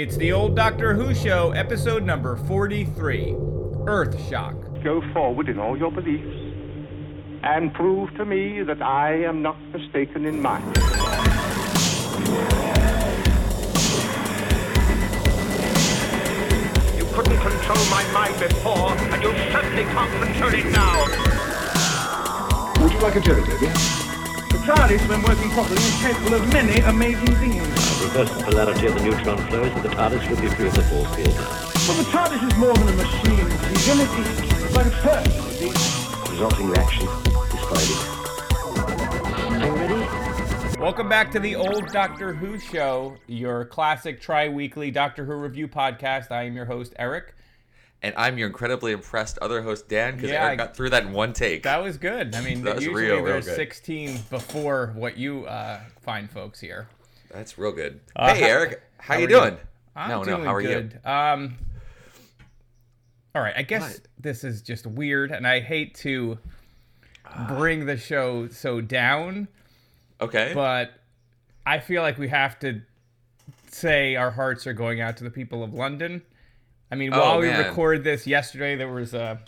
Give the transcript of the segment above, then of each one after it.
It's the old Doctor Who show, episode number 43 Earthshock. Go forward in all your beliefs and prove to me that I am not mistaken in mine. You couldn't control my mind before, and you certainly can't control it now. Would you like a jelly, Debbie? The TARDIS, when working properly, is capable of many amazing things. Reverse the polarity of the neutron flows, and the TARDIS will be free of the force field now. But the TARDIS is more than a machine, Stephen. It- It's like a person. Resulting reaction is finding. Are you ready? Welcome back to the old Doctor Who show, your classic tri weekly Doctor Who review podcast. I am your host, Eric. And I'm your incredibly impressed other host, Dan, because Yeah, Eric I- got through that in one take. That was good. I mean, That was usually real, real there's good. 16 before what you uh, find folks here. That's real good. Uh, hey, Eric, how, how you are you? doing? I'm no, doing no, how are good. Um, all right, I guess What? this is just weird, and I hate to bring the show so down. Okay. but I feel like we have to say our hearts are going out to the people of London. I mean, Oh, while we record this yesterday, there was a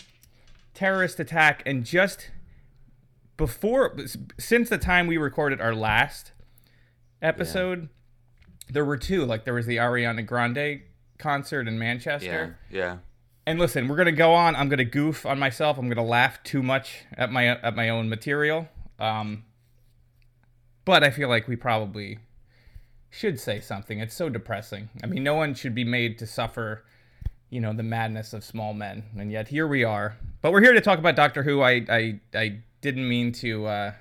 terrorist attack, and just before, since the time we recorded our last episode, there were two. Like there was the Ariana Grande concert in yeah, Manchester. yeah. And listen, we're gonna go on. I'm gonna goof on myself. I'm gonna laugh too much at my at my own material. Um, but I feel like we probably should say something. It's so depressing. I mean, no one should be made to suffer, you know, the madness of small men, and yet here we are. But we're here to talk about Doctor Who. I I, I didn't mean to uh,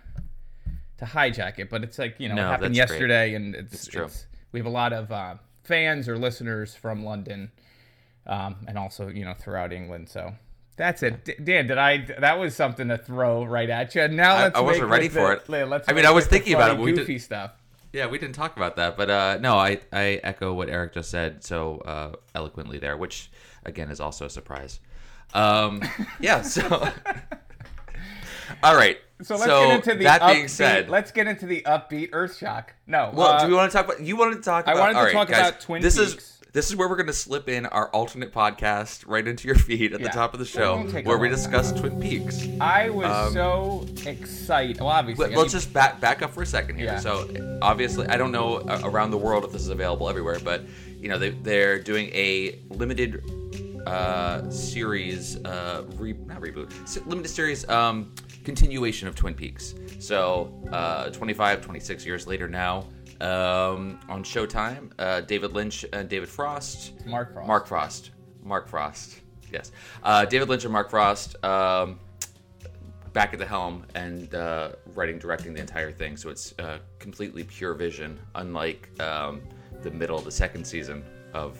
to hijack it, but it's like you know No, it happened that's great. yesterday, and it's, It's true. we have a lot of uh, fans or listeners from London, um, and also you know throughout England. So that's it. D- Dan, did I? That was something to throw right at you. Now I- let's. I wasn't ready for it. Let's I mean, I was thinking about it. We did- goofy stuff. Yeah, we didn't talk about that, but uh, no, I, I echo what Eric just said so uh, eloquently there, which again is also a surprise. Um, yeah, so all right. So let's get into the that upbeat, being said, Let's get into the upbeat Earthshock. No, well, uh, do we want to talk about? You wanted to talk I about? wanted to right, talk guys, about Twin this Peaks. is this is where we're going to slip in our alternate podcast right into your feed at Yeah. the top of the show, where we discuss Twin Peaks. I was um, so excited. Well, obviously, Let, I us mean, just back back up for a second here. Yeah. So obviously, I don't know uh, around the world if this is available everywhere, but you know they they're doing a limited uh, series, uh, re, not reboot, limited series um, continuation of Twin Peaks. So uh, 25, 26 years later now. Um, on Showtime, uh, David Lynch and David Frost, Mark Frost. Mark Frost, Mark Frost, yes, uh, David Lynch and Mark Frost. Um, back at the helm and uh, writing, directing the entire thing. So it's uh, completely pure vision, unlike um, the middle of the second season of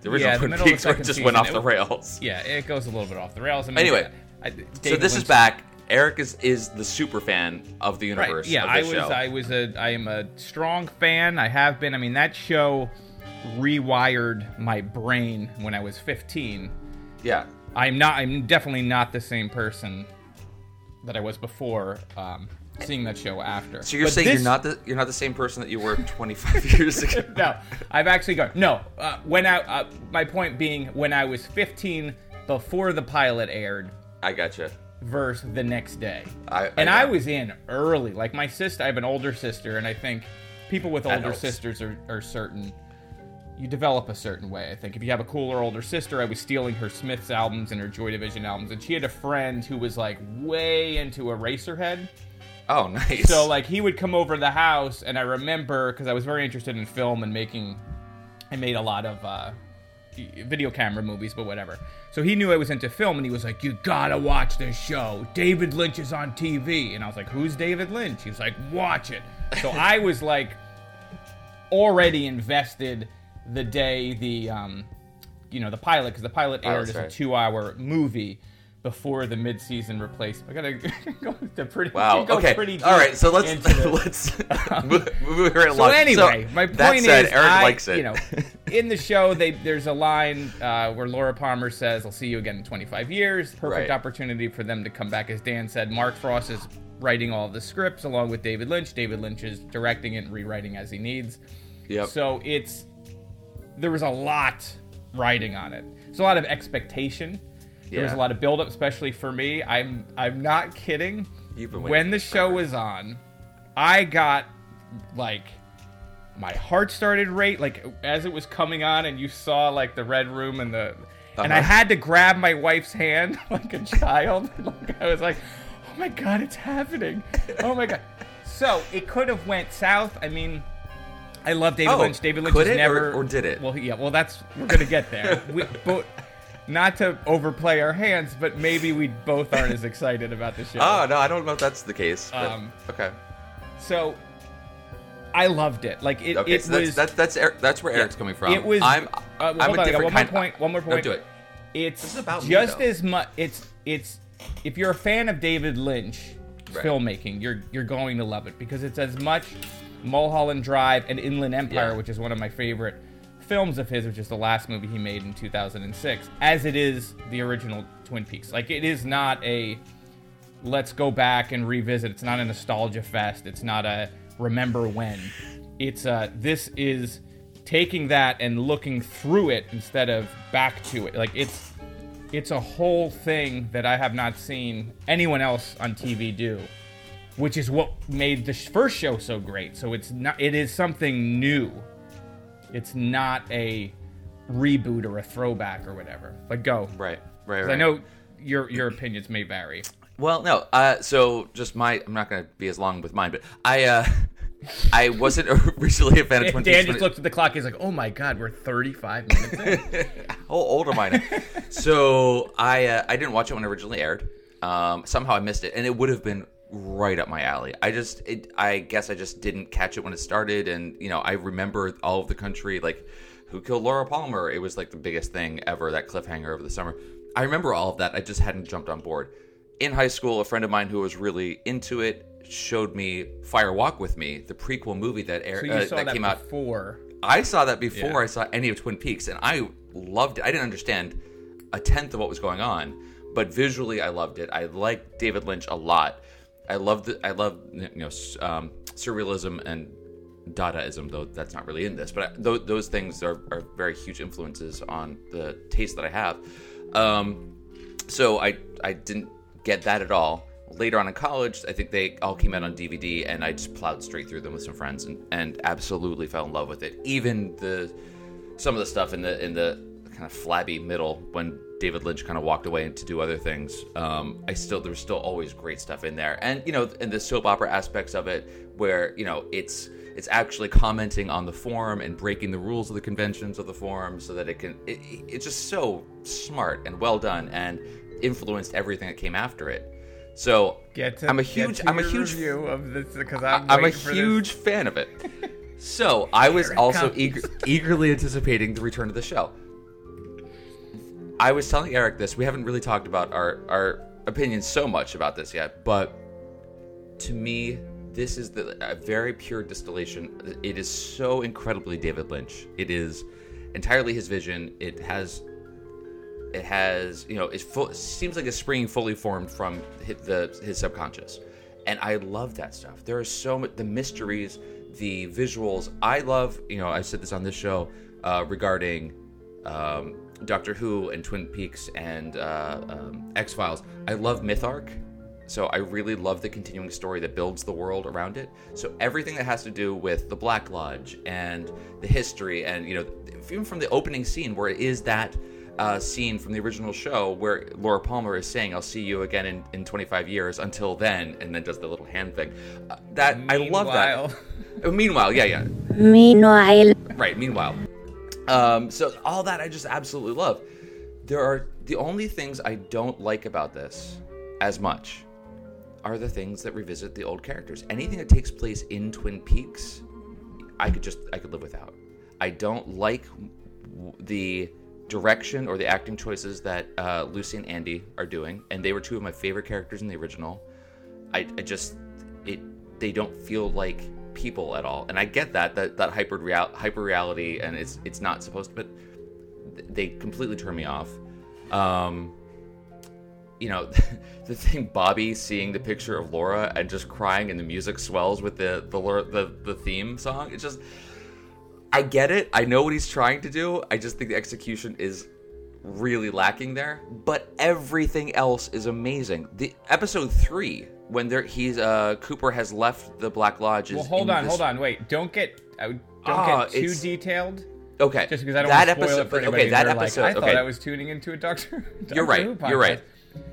the original Yeah, Twin the Peaks, where it just went off the it- rails. yeah, it goes a little bit off the rails. I mean, Anyway, I, So this is back. Eric is, is the super fan of the Right. universe. Yeah, of I was. show. I was a. I am a strong fan. I have been. I mean, that show rewired my brain when I was 15. yeah. I'm not. I'm definitely not the same person that I was before. Um, seeing that show after. So you're But saying this- you're not the you're not the same person that you were 25 years ago. no, I've actually gone. No, uh, when I. Uh, my point being, when I was 15, before the pilot aired, I gotcha. Versus the next day. I- I and I was in early. Like my sister, I have an older sister, and I think people with older helps. sisters are, are certain. You develop a certain way. I think if you have a cooler older sister, I was stealing her Smiths albums and her Joy Division albums, and she had a friend who was like way into Eraserhead. Oh, nice. So like he would come over the house, and I remember because I was very interested in film and making. I made a lot of uh, video camera movies, but whatever. So he knew I was into film, and he was like, "You gotta watch this show. David Lynch is on TV." And I was like, "Who's David Lynch?" He was like, "Watch it." So I was like, already invested the day the um, you know, the pilot because the pilot Oh, aired that's as right. a two-hour movie before the mid-season replacement. I gotta go to pretty. Wow. go Okay. pretty All right. So let's let's move, move right So along. anyway, my that point said, is, I, likes it. you know, in the show, they there's a line uh, where Laura Palmer says, "I'll see you again in 25 years." Perfect Right. opportunity for them to come back, as Dan said. Mark Frost is writing all the scripts along with David Lynch. David Lynch is directing it and rewriting as he needs. yep. So it's there was a lot riding on it. There's a lot of expectation. There was a lot of buildup, especially for me. I'm I'm not kidding. You've been when the show forever. was on, I got like my heart started rate like as it was coming on and you saw like the red room and the and I Uh-huh. had to grab my wife's hand like a child. like I was like, "Oh my god, it's happening." Oh my god. So, it could have went south. I mean, I love David Oh, Lynch. David Lynch could has it, never or- or did it? Well, yeah, well that's we're going to get there. we, but not to overplay our hands, but maybe we both aren't as excited about the show. Oh no, I don't know if that's the case. But, Um, okay. So I loved it. Like it, Okay, it so that's, was. that's that's Er- that's where Eric's coming from. It was. I'm uh, I'm hold a on, different one kind. more point. One more No, point. do it. It's about just though. as much. It's it's if you're a fan of David Lynch Right. filmmaking, you're you're going to love it because it's as much Mulholland Drive and Inland Empire, Yeah. which is one of my favorite films of his, which is the last movie he made in 2006, as it is the original Twin Peaks. Like it is not a let's go back and revisit. It's not a nostalgia fest. It's not a remember when. It's uh this is taking that and looking through it instead of back to it. Like it's it's a whole thing that I have not seen anyone else on TV do, which is what made the first show so great. So it's not it is something new. It's not a reboot or a throwback or whatever. But go. Right, right, right. I know your your opinions may vary. Well, no. Uh, so just my, I'm not going to be as long with mine, but I, uh, I wasn't originally a fan of Twin Dan Peaks. just looked at the clock. He's like, "Oh my god, we're 35 minutes in." How old am I now? so I, uh, I didn't watch it when it originally aired. Um, somehow I missed it, and it would have been right up my alley. I just, it, I guess I just didn't catch it when it started, and you know, I remember all of the country, like who killed Laura Palmer. It was like the biggest thing ever. That cliffhanger over the summer. I remember all of that. I just hadn't jumped on board. In high school, a friend of mine who was really into it showed me Fire Walk with Me, the prequel movie that So aired you uh, saw that, that, came out before. I saw that before Yeah. I saw any of Twin Peaks, and I loved it. I didn't understand a tenth of what was going on, but visually, I loved it. I like David Lynch a lot. I love the I love you know um, surrealism and Dadaism, though that's not really in this, but I, those, those things are, are very huge influences on the taste that I have. Um, so I I didn't get that at all. Later on in college, I think they all came out on DVD, and I just plowed straight through them with some friends, and, and absolutely fell in love with it. Even the some of the stuff in the in the kind of flabby middle when David Lynch kind of walked away to do other things. Um, I still there's still always great stuff in there, and you know, and the soap opera aspects of it, where you know it's it's actually commenting on the form and breaking the rules of the conventions of the form so that it can. It, it's just so smart and well done, and influenced everything that came after it. So Get to, I'm a huge I'm a huge review of this because I'm, I'm a huge fan of it. So I was also eager, eagerly anticipating the return of the show. I was telling Eric this. We haven't really talked about our our opinions so much about this yet, but to me, this is the a very pure distillation. It is so incredibly David Lynch. It is entirely his vision. It has it has you know it seems like it's springing fully formed from his, the his subconscious and i love that stuff there are so much the mysteries the visuals i love you know i said this on this show uh, regarding um, doctor who and twin peaks and uh, um, x-files i love mytharc so I really love the continuing story that builds the world around it. So everything that has to do with the Black Lodge and the history, and you know, even from the opening scene where it is that uh, scene from the original show where Laura Palmer is saying, "I'll see you again in, in 25 years." Until then, and then does the little hand thing. Uh, that I love that. Uh, Meanwhile, yeah, yeah. Meanwhile, Right. Meanwhile, um, so all that I just absolutely love. There are the only things I don't like about this as much are the things that revisit the old characters. Anything that takes place in Twin Peaks, I could just I could live without. I don't like the direction or the acting choices that uh, Lucy and Andy are doing, and they were two of my favorite characters in the original. I, I just it they don't feel like people at all, and I get that that that hyper hyper reality, and it's it's not supposed to, but they completely turn me off. Um, you know, the thing Bobby seeing the picture of Laura and just crying, and the music swells with the the the, the theme song. It's just I get it. I know what he's trying to do. I just think the execution is really lacking there. But everything else is amazing. The episode three, when there he's uh Cooper has left the Black Lodge. Is Well, hold on, this- hold on, wait. Don't get don't Ah, get too it's- detailed. Okay, Just because I don't that want to spoil episode. it for anybody. okay, that They're like, episode. I thought okay, I was tuning into a Doctor. Doctor you're right. You're right.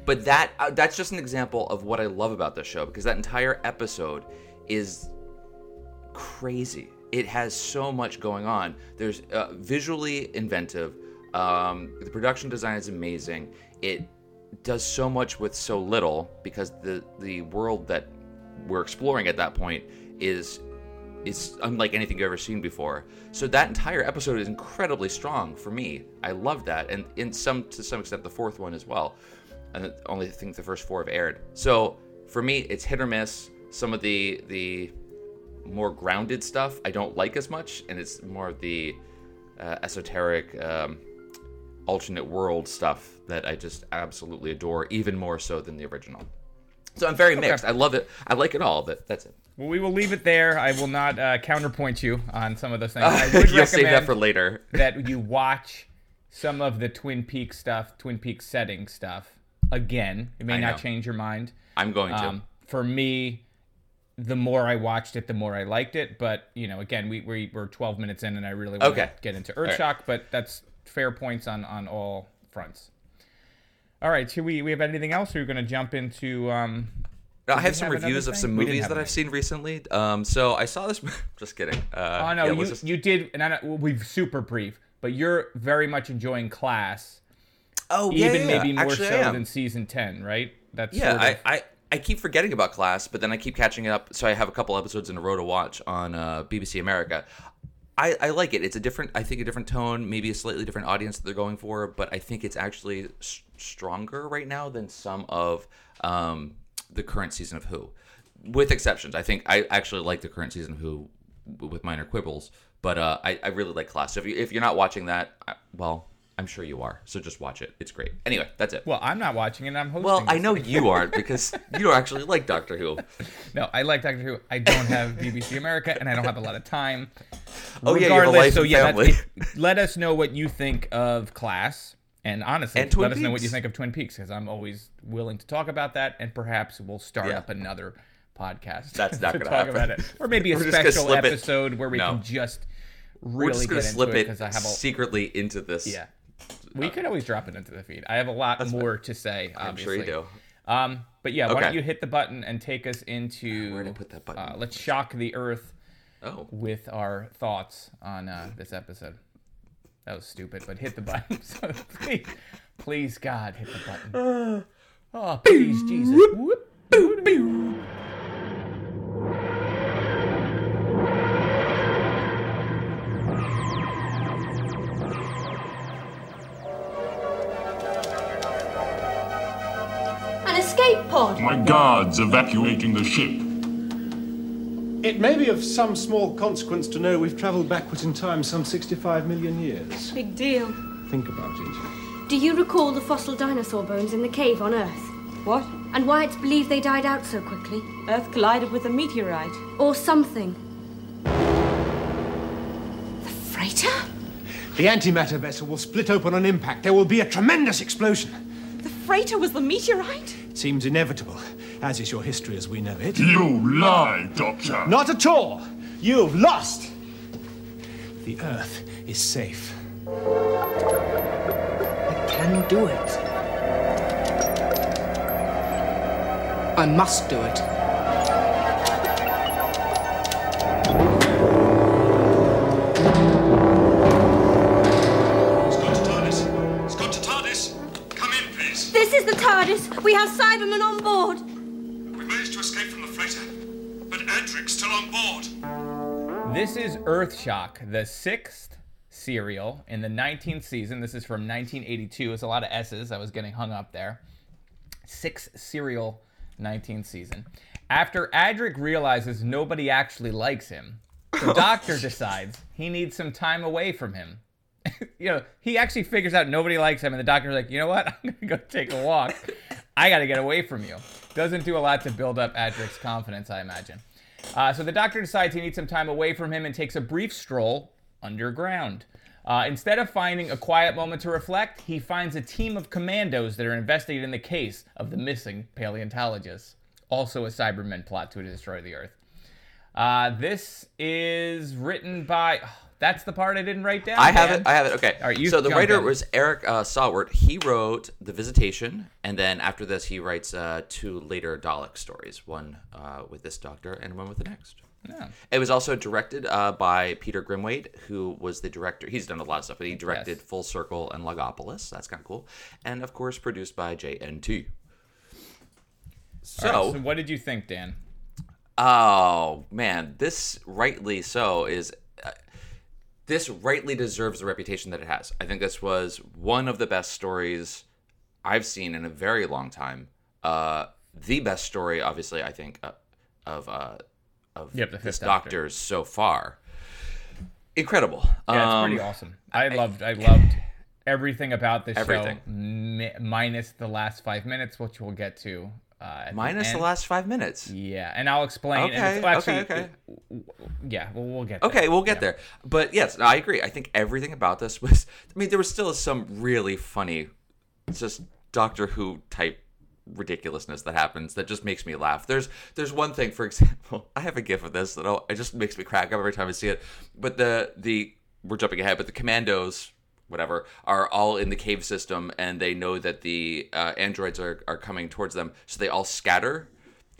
But that uh, that's just an example of what I love about this show because that entire episode is crazy. It has so much going on. There's uh, visually inventive. Um, the production design is amazing. It does so much with so little because the the world that we're exploring at that point is is unlike anything you've ever seen before. So that entire episode is incredibly strong for me. I love that, and in some to some extent the fourth one as well. And only think the first four have aired. So for me, it's hit or miss. Some of the the more grounded stuff I don't like as much, and it's more of the uh, esoteric, um, alternate world stuff that I just absolutely adore, even more so than the original. So I'm very mixed. I love it. I like it all, but that's it. Well, we will leave it there. I will not uh, counterpoint you on some of those things. I would You'll save that for later. that you watch some of the Twin Peaks stuff, Twin Peaks setting stuff again. It may not change your mind. I'm going to. Um, for me, the more I watched it, the more I liked it. But you know, again, we, we we're 12 minutes in, and I really want Okay. to get into right. Earthshock. But that's fair points on on all fronts. All right, should we we have anything else? Or are we going to jump into? Um, I have some have reviews of some movies that I've seen recently. Um, so I saw this. just kidding. Uh, oh no, yeah, you just- you did, and I know, well, we've super brief, but you're very much enjoying Class, oh, yeah, even yeah, maybe more Actually, so than season 10, right? That's Yeah, sort I, I, I keep forgetting about Class, but then I keep catching it up. So I have a couple episodes in a row to watch on uh, BBC America. I, I like it. It's a different, I think, a different tone, maybe a slightly different audience that they're going for, but I think it's actually s- stronger right now than some of um, the current season of Who, with exceptions. I think I actually like the current season of Who with minor quibbles, but uh, I, I really like Class. So if, you, if you're not watching that, I, well, I'm sure you are. So just watch it. It's great. Anyway, that's it. well, I'm not watching it. I'm hosting. Well, I know you aren't because you don't actually like Doctor Who. No, I like Doctor Who. I don't have BBC America, and I don't have a lot of time. Oh, yeah, you have a life so yeah, let us know what you think of Class, and honestly, And let us know what you think of Twin Peaks, because I'm always willing to talk about that, and perhaps we'll start Yeah. up another podcast. That's not to gonna talk happen. about it, or maybe a We're special slip it. episode where we No. can just We're really just gonna get into slip it it because I have a secretly into this. yeah. We could always drop it into the feed. I have a lot more to say. Obviously. I'm sure you do. Um, but yeah, why don't you hit the button and take us into? Where'd I put that button? Uh, let's shock the earth Oh, with our thoughts on uh, this episode. That was stupid, but hit the button. so please, please, God, hit the button. Oh, please, Jesus. Pod. My guards evacuating the ship. It may be of some small consequence to know we've travelled backwards in time some 65 million years. Big deal. Think about it. Do you recall the fossil dinosaur bones in the cave on Earth? What? And why it's believed they died out so quickly? Earth collided with a meteorite. Or something? The freighter? The antimatter vessel will split open on impact. There will be a tremendous explosion. The freighter was the meteorite? It seems inevitable, as is your history as we know it. You lie, Doctor. Not at all! You've lost! The Earth is safe. I can do it. I must do it. We have Cybermen on board. We managed to escape from the freighter, but Adric's still on board. This is Earthshock, the sixth serial in the 19th season. This is from 1982. It's a lot of S's. I was getting hung up there. Sixth serial, 19th season. After Adric realizes nobody actually likes him, the doctor decides he needs some time away from him. you know, he actually figures out nobody likes him, and the doctor's like, you know what? I'm gonna go take a walk. I gotta get away from you. Doesn't do a lot to build up Adric's confidence, I imagine. Uh, so the doctor decides he needs some time away from him and takes a brief stroll underground. Uh, instead of finding a quiet moment to reflect, he finds a team of commandos that are investigating the case of the missing paleontologist. Also, a Cybermen plot to destroy the Earth. Uh, this is written by. That's the part I didn't write down. I have Dan. it. I have it. Okay. All right, you so the writer in. was Eric uh, Saward. He wrote The Visitation, and then after this, he writes uh, two later Dalek stories. One uh, with this Doctor, and one with the next. Yeah. It was also directed uh, by Peter Grimwade, who was the director. He's done a lot of stuff, but he directed Yes. Full Circle and Logopolis. That's kind of cool. And of course, produced by JNT. So, right, so what did you think, Dan? Oh man, this rightly so is. Uh, this rightly deserves the reputation that it has. I think this was one of the best stories I've seen in a very long time. Uh, the best story, obviously, I think uh, of uh, of Yep, the this Doctor. Doctor's so far. Incredible. Yeah, it's Um, pretty awesome. I loved. I loved everything about this Everything. show, mi- minus the last five minutes, which we'll get to. Uh, Minus the end. last five minutes. Yeah, and I'll explain. Okay, well, actually, okay, okay. Yeah, well, we'll get. There. Okay, we'll get there. But yes, I agree. I think everything about this was. I mean, there was still some really funny, just Doctor Who type ridiculousness that happens that just makes me laugh. There's there's one thing, for example, I have a gif of this that I'll, it just makes me crack up every time I see it. But the the we're jumping ahead, but the commandos. Whatever are all in the cave system, and they know that the uh, androids are, are coming towards them, so they all scatter,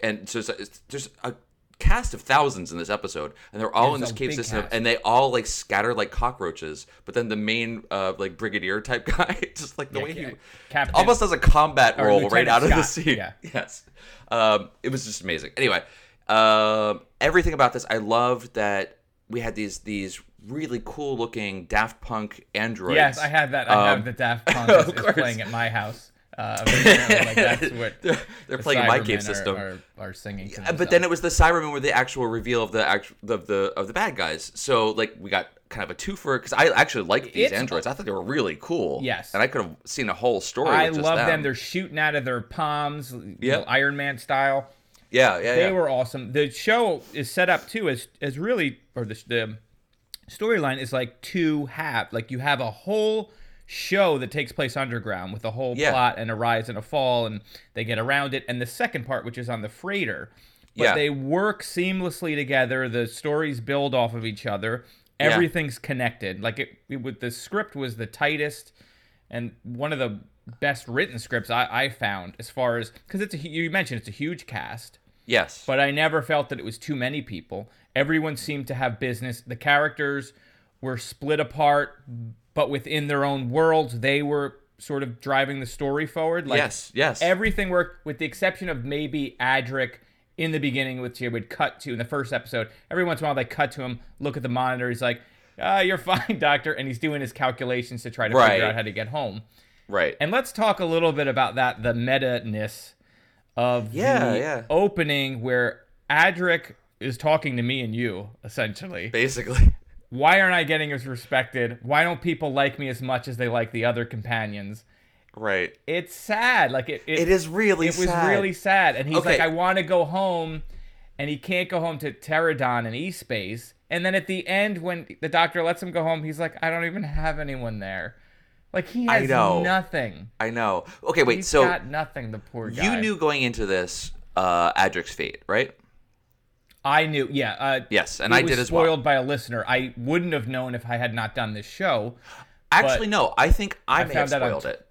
and so it's, it's, there's a cast of thousands in this episode, and they're all in this cave system, cast. and they all like scatter like cockroaches. But then the main uh, like brigadier type guy, just like the Yeah, way he Ca- Captain- almost does a combat or role right Lieutenant out of the Scott, scene. yeah. Yes, um, it was just amazing. Anyway, um, everything about this, I loved that we had these these really cool looking Daft Punk androids. Yes, I had that. I Um, have the Daft Punk is, is playing at my house. Uh, like that's what They're- they're the playing in my Cybermen cave are- system. Are, are singing. To Uh, but then it was the Cybermen were the actual reveal of the actual of the of the bad guys. So like we got kind of a twofer because I actually liked these It's- androids. I thought they were really cool. Yes. and I could have seen a whole story. I love them. them. They're shooting out of their palms, Yep. Iron Man style. Yeah, yeah, they yeah. were awesome. The show is set up too as as really, or the the storyline is like two half. Like you have a whole show that takes place underground with a whole Yeah. plot and a rise and a fall, and they get around it. And the second part, which is on the freighter, but Yeah. they work seamlessly together. The stories build off of each other. Yeah. Everything's connected. Like it, it with the script was the tightest and one of the best written scripts I, I found as far as because it's a you mentioned it's a huge cast yes, but I never felt that it was too many people. Everyone seemed to have business. The characters were split apart, but within their own worlds, they were sort of driving the story forward. Like Yes, yes. Everything worked, with the exception of maybe Adric in the beginning, which he would cut to in the first episode. Every once in a while, they cut to him, look at the monitor. He's like, ah, "You're fine, doctor," and he's doing his calculations to try to Right. figure out how to get home. right. And let's talk a little bit about that, the meta-ness of Yeah, the yeah. opening where Adric is talking to me and you, essentially. Basically, Why aren't I getting as respected? Why don't people like me as much as they like the other companions? right. It's sad. Like it, It is really It was sad. really sad. And he's Okay. like, I want to go home, and he can't go home to Terradon and E Space. And then at the end, when the doctor lets him go home, he's like, I don't even have anyone there. Like he I has know. nothing. I know. Okay, wait. So he's so got nothing. The poor guy. you knew going into this uh, Adric's fate, right? I knew. Yeah. Uh, Yes, and I was did as well. Spoiled by a listener. I wouldn't have known if I had not done this show. Actually, no. I think I, I may found have on spoiled t- it.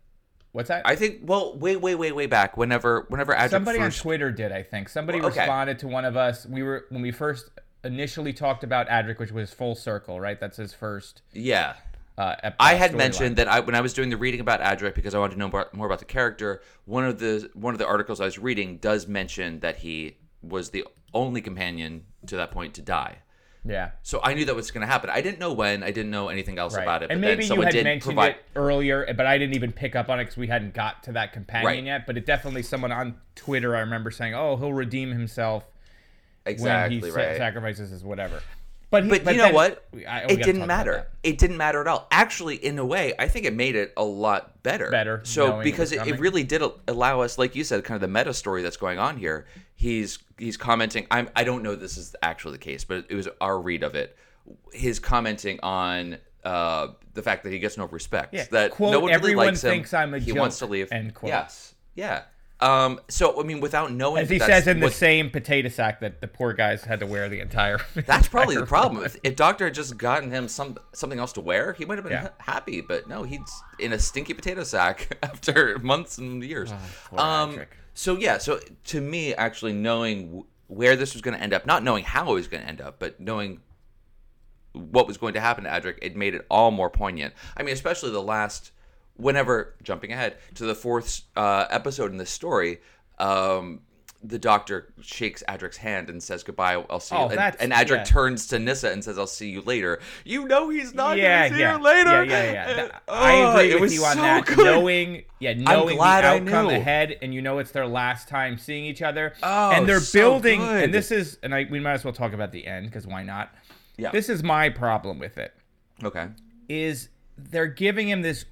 What's that? I think. Well, way, way, way, way back. Whenever, whenever Adric Somebody first. on Twitter did. I think somebody Well, okay. responded to one of us. We were when we first initially talked about Adric, which was Full Circle, right? That's his first. Yeah. Uh, ep- I had mentioned that I, when I was doing the reading about Adric because I wanted to know more, more about the character. One of the one of the articles I was reading does mention that he was the only companion to that point to die. Yeah. So I knew that was going to happen. I didn't know when. I didn't know anything else Right. about it. and but maybe then you someone had did mentioned provide. it earlier, but I didn't even pick up on it because we hadn't got to that companion Right. yet. But it definitely someone on Twitter I remember saying, "Oh, he'll redeem himself Exactly when he right. sacrifices his whatever." But, he, But, you know what? we- I- we it didn't matter. It didn't matter at all. Actually, in a way, I think it made it a lot better. Better, So because it, it really did allow us, like you said, kind of the meta story that's going on here. He's he's commenting. I'm I don't know if this is actually the case, but it was our read of it his commenting on uh, the fact that he gets no respect. Yeah, That quote, no one really "Everyone likes him. thinks I'm a he joke," wants to leave. end quote. Yes. Yeah. Um, so I mean, without knowing, As that he says in the same potato sack that the poor guys had to wear the entire. That's probably the problem. If, if Doctor had just gotten him some something else to wear, he might have been Yeah. happy. But no, he's in a stinky potato sack after months and years. Oh, um, so yeah, so to me, actually knowing where this was going to end up, not knowing how it was going to end up, but knowing what was going to happen to Adric, it made it all more poignant. I mean, especially the last, whenever jumping ahead to the fourth uh, episode in this story, um, the doctor shakes Adric's hand and says goodbye. I'll see Oh, you. And, and Adric yeah. turns to Nyssa and says, "I'll see you later." You know he's not yeah, going to see yeah, her later. Yeah, yeah, yeah. Oh, I agree with you on so that. good. Knowing, yeah, knowing the outcome ahead, and you know it's their last time seeing each other. Oh, and they're so building, good. and this is, and I, we might as well talk about the end because why not? Yeah. This is my problem with it. Okay. Is they're giving him this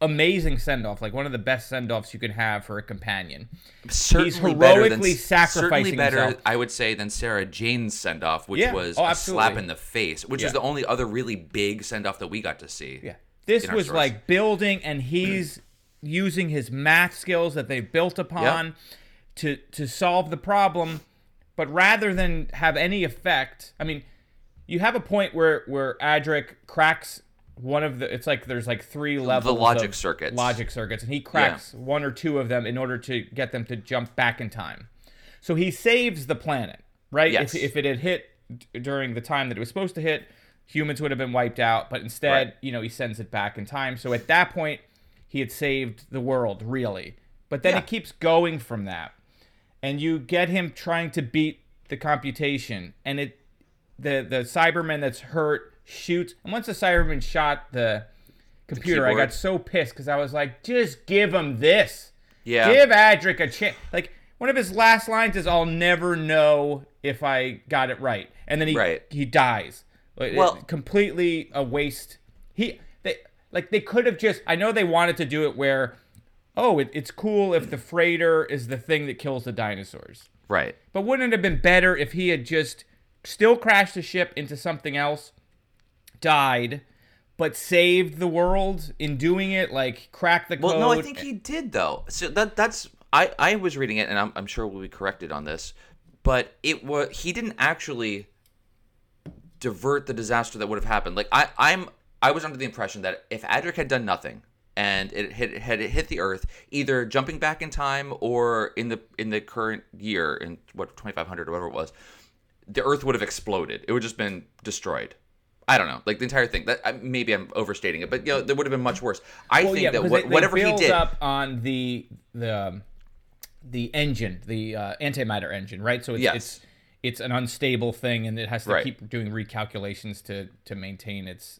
amazing send off, like one of the best send offs you can have for a companion. Certainly He's better heroically than, Certainly sacrificing better, himself. I would say, than Sarah Jane's send off, which Yeah. was Oh, a slap in the face, which is the only other really big send off that we got to see. Yeah. This was stories. like building, and he's using his math skills that they've built upon to to solve the problem. But rather than have any effect, I mean, you have a point where where Adric cracks one of the. It's like there's like three levels. logic of circuits. Logic circuits, and he cracks one or two of them in order to get them to jump back in time. So he saves the planet, right? Yes. If, if it had hit during the time that it was supposed to hit, humans would have been wiped out. But instead, Right. you know, he sends it back in time. So at that point, he had saved the world, really. But then Yeah. it keeps going from that, and you get him trying to beat the computation, and it, the the Cyberman that's hurt shoots, and once the Cyberman shot the computer, I got so pissed because I was like, just give him this. Yeah. Give Adric a chance. Like one of his last lines is, "I'll never know if I got it right," and then he Right. he dies. Well- completely a waste. He they like they could have just. I know they wanted to do it where, oh, it, it's cool if the freighter is the thing that kills the dinosaurs. Right. But wouldn't it have been better if he had just still crashed the ship into something else, died, but saved the world in doing it? Like cracked the code. Well, no, I think he did though. So that that's I I was reading it, and I'm, I'm sure we'll be corrected on this, but it was he didn't actually divert the disaster that would have happened. Like I I'm I was under the impression that if Adric had done nothing and it hit had it hit the Earth, either jumping back in time or in the in the current year in what 2500 or whatever it was, the Earth would have exploded. It would have just been destroyed. I don't know, like the entire thing. That I- maybe I'm overstating it, but you know, there would have been much worse. I Well, think yeah, that because what, they- they whatever he did, up on the the um, the engine, the uh, antimatter engine, right? So it's Yes. it's it's an unstable thing, and it has to Right. keep doing recalculations to to maintain its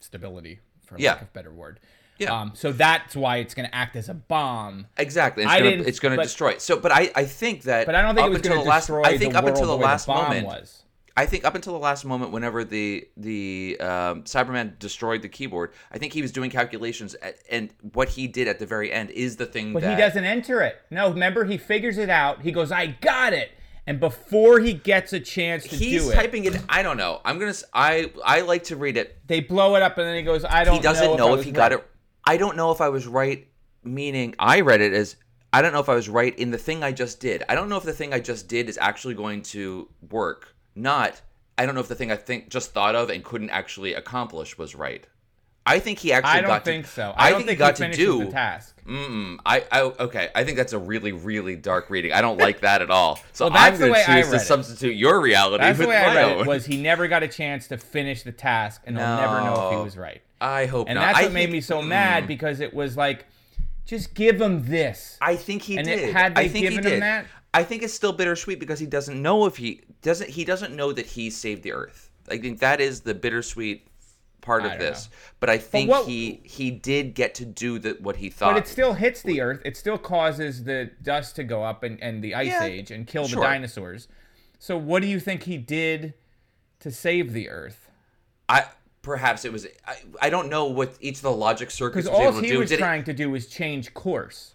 stability, for Yeah. lack of a better word. Yeah. Um, so that's why it's going to act as a bomb. Exactly. It's I gonna, didn't- it's going to destroy. So, but I, I think that. But I don't think up it was until going to the last. I think the up world until the last the moment. was. I think up until the last moment, whenever the the um, Cyberman destroyed the keyboard, I think he was doing calculations, at, and what he did at the very end is the thing But that he doesn't enter it. No, remember he figures it out. He goes, "I got it," and before he gets a chance to He's do it, typing it. I don't know. I'm gonna. I I like to read it. they blow it up, and then he goes, "I don't." He doesn't know, know, if, was he got it. I don't know if I was right. Meaning, I read it as I don't know if I was right in the thing I just did. I don't know if the thing I just did is actually going to work. Not. I don't know if the thing I think just thought of and couldn't actually accomplish was right. I think he actually I don't got think to, so. I, don't think, think he got he to do the task. Mm-mm. I, I okay. I think that's a really, really dark reading. I don't like that at all. So Well, that's I'm the going way to I choose to it. substitute your reality That's with the way I read own. it. Was he never got a chance to finish the task, and he'll never know if he was right. I hope not. And not. that's I what made think- me so mad Mm. because it was like, just give him this. I think he and did. It, had they I think given he did. him that, I think it's still bittersweet because he doesn't know if he doesn't. He doesn't know that he saved the Earth. I think that is the bittersweet part of this. know. But I think what- he he did get to do the, what he thought. but it still hits the Earth. It still causes the dust to go up and, and the ice Yeah, age and kill sure. the dinosaurs. So what do you think he did to save the Earth? I perhaps it was. I, I don't know what each of the logic circuits Because was all able to he do. was Did it- trying to do was change course.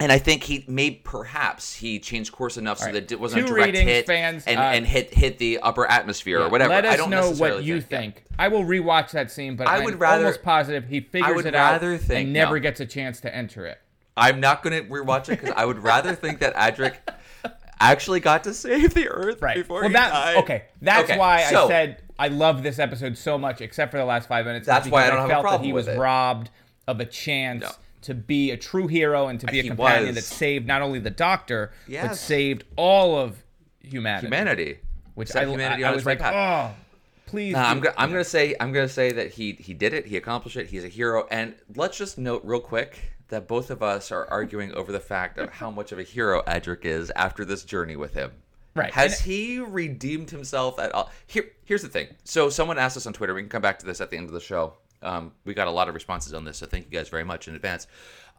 And I think he may perhaps he changed course enough so right. that it wasn't Two a direct hit fans, and, uh, and hit hit the upper atmosphere or whatever. Let us I don't know what you think. think. I will rewatch that scene, but I I'm would rather- almost positive he figures it out think- and never no. gets a chance to enter it. I'm not going to rewatch it because I would rather think that Adric actually got to save the Earth Right. before well, he that died. okay. That's Okay, why I said I love this episode so much, except for the last five minutes. That's why I don't have a felt problem that he was robbed of a chance to be a true hero and to be a He companion was. that saved not only the Doctor but saved all of humanity. Humanity, which I, humanity I, I was its like, right path. oh, please. I'm, go- I'm gonna say I'm gonna say that he he did it. He accomplished it. He's a hero. And let's just note real quick that both of us are arguing over the fact of how much of a hero Adric is after this journey with him. Right. Has And- he redeemed himself at all? Here, here's the thing. So someone asked us on Twitter. We can come back to this at the end of the show. Um, we got a lot of responses on this, so thank you guys very much in advance.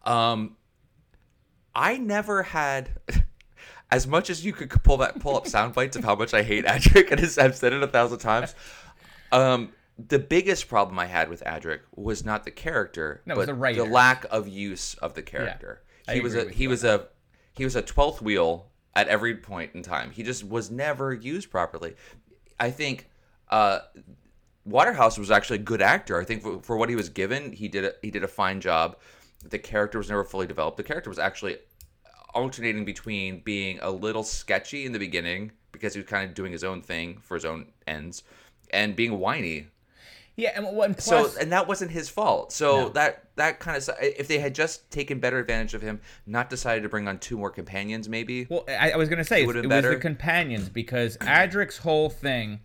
Um, I never had. As much as you could pull that pull up sound bites of how much I hate Adric, and I've said it a thousand times. Um, the biggest problem I had with Adric was not the character, No, but the writers. lack of use of the character. I he was agree a he was a he was a twelfth wheel at every point in time. He just was never used properly. I think uh, Waterhouse was actually a good actor. I think for, for what he was given, he did a, he did a fine job. The character was never fully developed. The character was actually alternating between being a little sketchy in the beginning because he was kind of doing his own thing for his own ends, and being whiny. yeah, and, and plus, so and that wasn't his fault. So No. that that kind of if they had just taken better advantage of him, not decided to bring on two more companions, maybe. Well, I, I was gonna say It it, was the companions because Adric's whole thing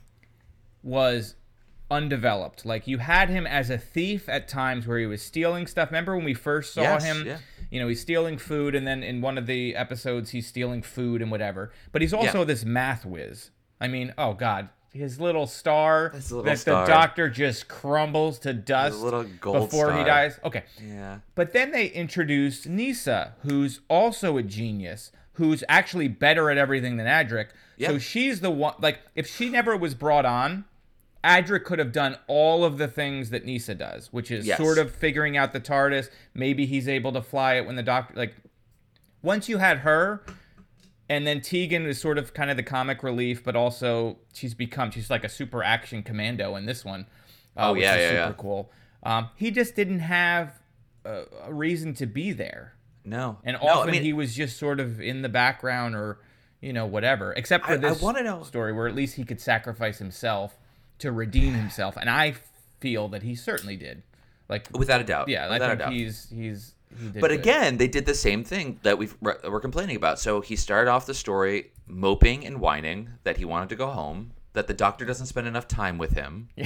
was undeveloped. Like you had him as a thief at times where he was stealing stuff. Remember when we first saw Yes, him? yeah. You know, he's stealing food, and then in one of the episodes, he's stealing food and whatever. But he's also Yeah. this math whiz. I mean, oh god, his little star His little that star. the doctor just crumbles to dust little gold before he dies. Okay, Yeah. but then they introduced Nyssa, who's also a genius, who's actually better at everything than Adric. So she's the one. Like, if she never was brought on, Adric could have done all of the things that Nyssa does, which is Yes. sort of figuring out the TARDIS. Maybe he's able to fly it when the doctor. Like, once you had her, and then Tegan is sort of kind of the comic relief, but also she's become she's like a super action commando in this one. uh, Oh, which yeah, is yeah, super yeah. cool. Um, he just didn't have a, a reason to be there, No. and No, I often mean- he was just sort of in the background or you know whatever. Except for I- I this wanna know- story where at least he could sacrifice himself to redeem himself, and I feel that he certainly did. Like Without a doubt. yeah, I Without a doubt. he's he's. He did But good. again, they did the same thing that we've, we're complaining about. So he started off the story moping and whining that he wanted to go home, that the doctor doesn't spend enough time with him,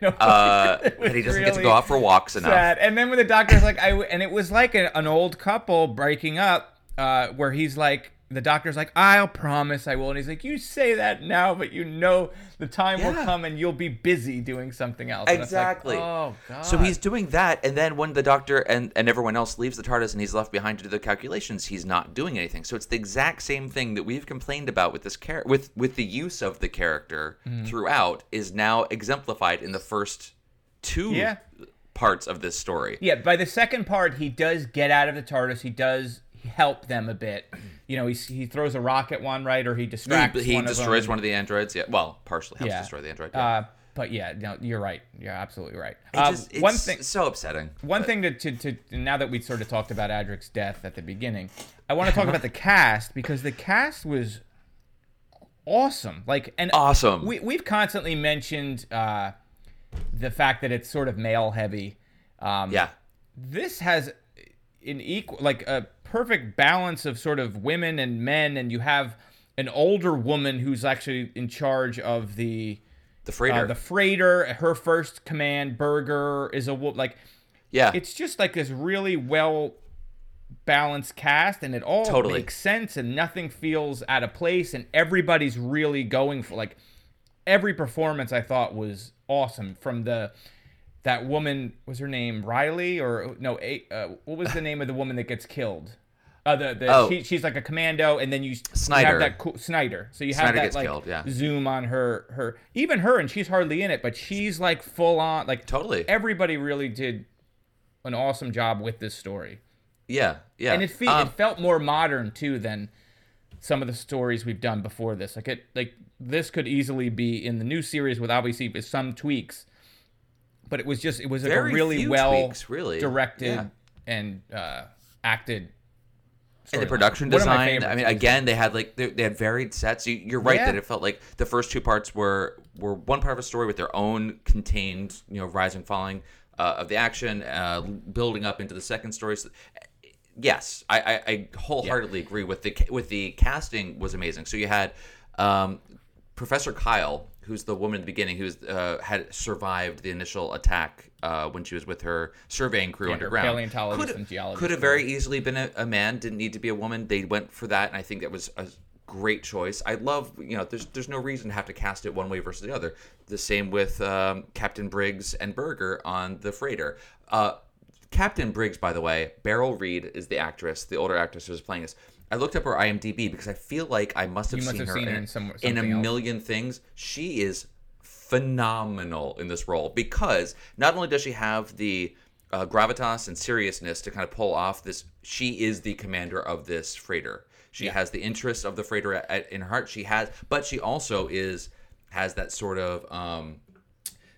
No, uh, that he doesn't get to go out for walks enough. sad. And then when the doctor's like, I and it was like a, an old couple breaking up, uh, where he's like, the doctor's like, I'll promise I will, and he's like, you say that now, but you know the time will come and you'll be busy doing something else. And it's like, Exactly. oh god. So he's doing that, and then when the doctor and, and everyone else leaves the TARDIS and he's left behind to do the calculations, he's not doing anything. So it's the exact same thing that we've complained about with this char- with with the use of the character Mhm. throughout is now exemplified in the first two Yeah. parts of this story. Yeah, by the second part, he does get out of the TARDIS. He does help them a bit. You know, he he throws a rock at one, right, or he distracts. he one destroys of them. one of the androids. Yeah, well, partially helps yeah. destroy the android. Yeah. Uh, but yeah, no, you're right. You're absolutely right. Uh, just- one thing, so upsetting. One thing to, to, to now that we sort of talked about Adric's death at the beginning, I want to talk about the cast because the cast was awesome. Like and Awesome. We we've constantly mentioned uh, the fact that it's sort of male heavy. Um, Yeah. This has an equal, like a perfect balance of sort of women and men, and you have an older woman who's actually in charge of the the freighter. uh, the freighter. Her first command, Berger, is a like. Yeah. It's just like this really well balanced cast, and it all Totally. makes sense, and nothing feels out of place, and everybody's really going for like every performance. I thought was awesome from the that woman was her name Riley or no a, uh, what was the name of the woman that gets killed? Uh, the, the Oh. she, she's like a commando, and then you, you Snyder. have that cool, Snyder. So you have Snyder that like killed, yeah. zoom on her her even her, and she's hardly in it, but she's like full on like totally. Everybody really did an awesome job with this story. Yeah, yeah. and it, fe- Um, it felt more modern too than some of the stories we've done before this. Like it, like this could easily be in the new series with obviously some tweaks, but it was just it was like a really well tweaks, really. directed Yeah. and uh, acted. And the production design. I mean, again, they had like they, they had varied sets. You, you're right Yeah. that it felt like the first two parts were were one part of a story with their own contained, you know, rise and falling uh, of the action, uh, building up into the second story. So, yes, I, I, I wholeheartedly agree with the with the casting was amazing. So you had um, Professor Kyle, who's the woman at the beginning, who's uh, had survived the initial attack uh, when she was with her surveying crew Yeah, underground. paleontologist Could- and geologist Could have very easily been a, a man. Didn't need to be a woman. They went for that, and I think that was a great choice. I love you know. There's there's no reason to have to cast it one way versus the other. The same with um, Captain Briggs and Berger on the freighter. Uh, Captain Briggs, by the way, Beryl Reid is the actress, the older actress who was playing this. I looked up her IMDb because I feel like I must have You must seen have her seen in, in some- in a else. million things. She is phenomenal in this role because not only does she have the uh, gravitas and seriousness to kind of pull off this, she is the commander of this freighter. She Yeah. has the interest of the freighter at, at, in her heart. She has, but she also is has that sort of um,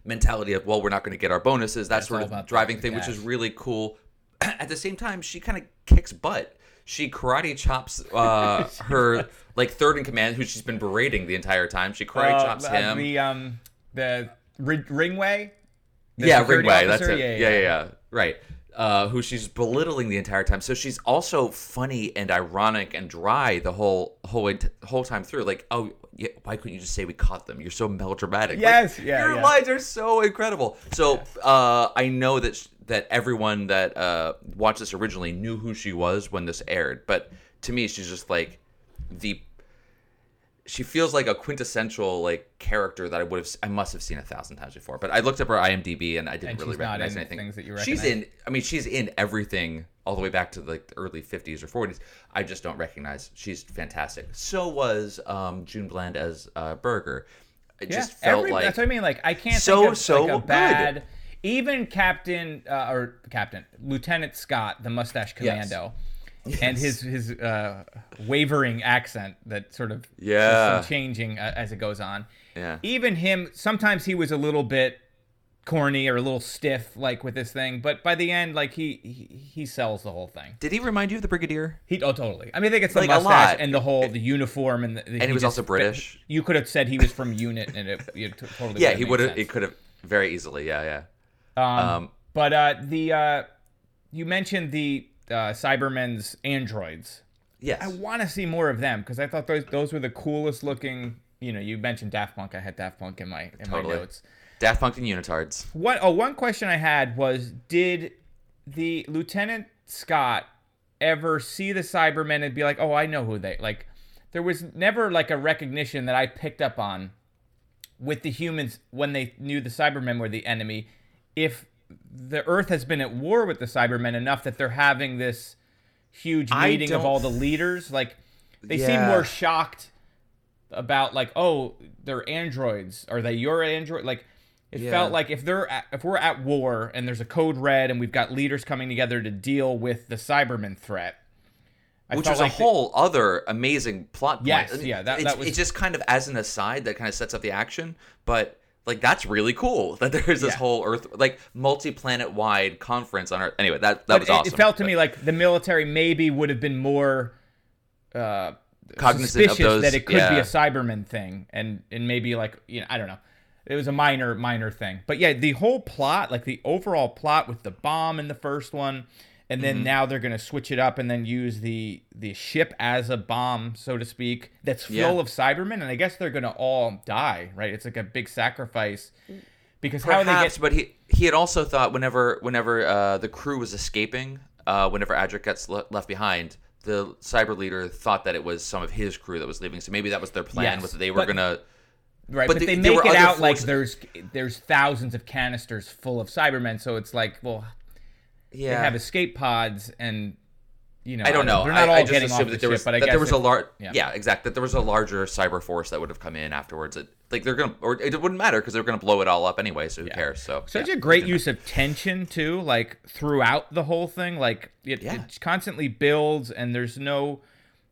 mentality of well, we're not going to get our bonuses. That It's sort of driving thing, which is really cool. At the same time, she kind of kicks butt. She karate chops uh, her like third in command, who she's been berating the entire time. She karate Uh, chops uh, him. The um the ri- Ringway. The yeah, Ringway. That's it. Yeah, yeah, yeah. Right. Uh, who she's belittling the entire time. So she's also funny and ironic and dry the whole whole whole time through. Like, oh, yeah, why couldn't you just say we caught them? You're so melodramatic. Like, Yes, yeah, Your yeah. lines are so incredible. So uh, I know that that everyone that uh, watched this originally knew who she was when this aired, but to me, she's just like the she feels like a quintessential like character that I would have I must have seen a thousand times before. But I looked up her IMDb and I didn't And really recognize anything. you She's in. I mean, she's in everything all the way back to like the early '50s or '40s. I just don't recognize. She's fantastic. So was um, June Bland as uh, Berger. It Yeah, just felt every- like that's what I mean. Like I can't so think of so like a good. Even Captain uh, or Captain Lieutenant Scott, the mustache Yes. commando, and his his uh, wavering accent that sort of Yeah. changing uh, as it goes on. Yeah. Even him, sometimes he was a little bit corny or a little stiff, like with this thing. But by the end, like he he, he sells the whole thing. Did he remind you of the Brigadier? He oh totally. I mean, I think it's the Like, mustache and the whole the uniform and the, And he was also British. You could have said he was from Unit, and it, it totally Yeah, he would have. It could have very easily. Yeah, yeah. Um, Um, but uh, the uh, you mentioned the uh, Cybermen's androids. Yes. I want to see more of them because I thought those those were the coolest looking. You know, you mentioned Daft Punk. I had Daft Punk in my in Totally. my notes. Daft Punk and Unitards. What? Oh, one question I had was: Did the Lieutenant Scott ever see the Cybermen and be like, "Oh, I know who they like"? There was never like a recognition that I picked up on with the humans when they knew the Cybermen were the enemy. If the Earth has been at war with the Cybermen enough that they're having this huge meeting of all the leaders, like they seem more shocked about like, oh, they're androids. Are they your android? Like it Yeah. felt like if they're at, if we're at war and there's a code red and we've got leaders coming together to deal with the Cybermen threat. I which was a like the- whole other amazing plot point. Yes, yeah, that- that was- it's just kind of as an aside that kind of sets up the action, but like that's really cool that there's this Yeah. whole Earth like multi-planet wide conference on Earth. Anyway, that that but was it, awesome. It felt to me like the military maybe would have been more uh, Cognizant of those- that it could be a Cyberman thing, and and maybe like you know I don't know. It was a minor minor thing, but yeah, the whole plot, like the overall plot with the bomb in the first one, and then Mhm. now they're gonna switch it up and then use the the ship as a bomb, so to speak, that's full Yeah. of Cybermen, and I guess they're gonna all die, right? It's like a big sacrifice because how Perhaps, they get but he he had also thought whenever whenever uh, the crew was escaping, uh, whenever Adric gets le- left behind, the cyber leader thought that it was some of his crew that was leaving. So maybe that was their plan. Yes, was that they were gonna. Right, but, the- they there make it out like there's there's thousands of canisters full of Cybermen, so it's like, well, Yeah. they have escape pods, and you know, I don't know. They're not I, all I just getting off the that there ship, was but I that guess there was a large yeah. yeah. exact that there was a larger cyber force that would have come in afterwards. It, like they're gonna or it wouldn't matter because they're gonna blow it all up anyway. So who cares? So Such yeah, a great use of tension too, like throughout the whole thing. Like it, Yeah. it constantly builds, and there's no,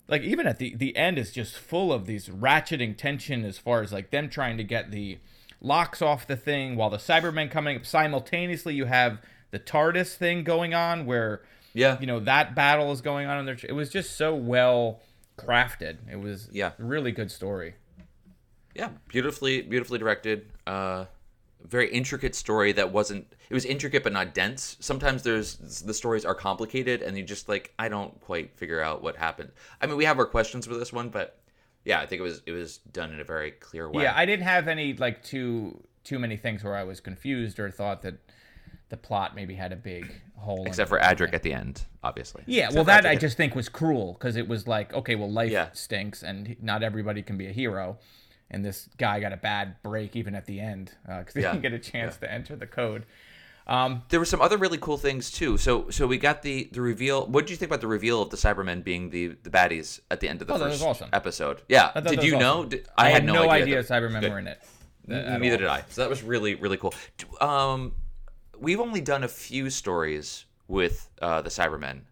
like even at the the end is just full of these ratcheting tension as far as like them trying to get the locks off the thing while the Cybermen coming up simultaneously. You have the TARDIS thing going on where Yeah. you know that battle is going on, and there, it was just so well crafted. It was Yeah. a really good story. yeah, beautifully beautifully directed. Uh, very intricate story that wasn't. It was intricate but not dense. Sometimes there's the stories are complicated and you just like I don't quite figure out what happened. I mean, we have our questions with this one, but yeah, I think it was it was done in a very clear way. Yeah, I didn't have any like too too many things where I was confused or thought that the plot maybe had a big hole. except it for or something. Adric at the end, obviously. Yeah, Except well, for that I just think was cruel because it was like, okay, well, life Yeah. stinks, and not everybody can be a hero. And this guy got a bad break even at the end because he Yeah, didn't get a chance to enter the code. Um, there were some other really cool things too. So so we got the the reveal. What did you think about the reveal of the Cybermen being the the baddies at the end of the Oh, first awesome. episode? Yeah. Did you was know? Did- I, had no, no idea, idea that- Cybermen good. were in it. Neither all. did I. So that was really really cool. Um, we've only done a few stories with uh, the Cybermen.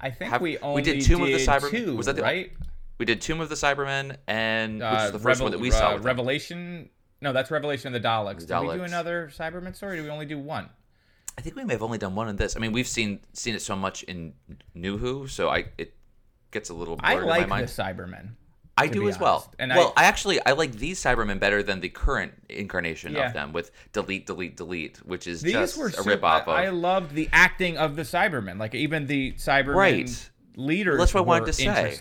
I think Have- we only did Tomb of the Cybermen. two, was that the, right? We did Tomb of the Cybermen, and which Uh, is the first Revel- one that we saw. uh, with them. Revelation. No, that's Revelation of the Daleks. The Did we do another Cyberman story? Or did we only do one? I think we may have only done one in this. I mean, we've seen seen it so much in New Who, so I it gets a little blurred I in like my the mind. Cybermen. I do as well. And well, I, I, actually I like these Cybermen better than the current incarnation Yeah. of them with delete, delete, delete, which is these just were a super, rip off of. I, I loved the acting of the Cybermen. Like even the Cybermen Right. leaders. That's what I wanted to say.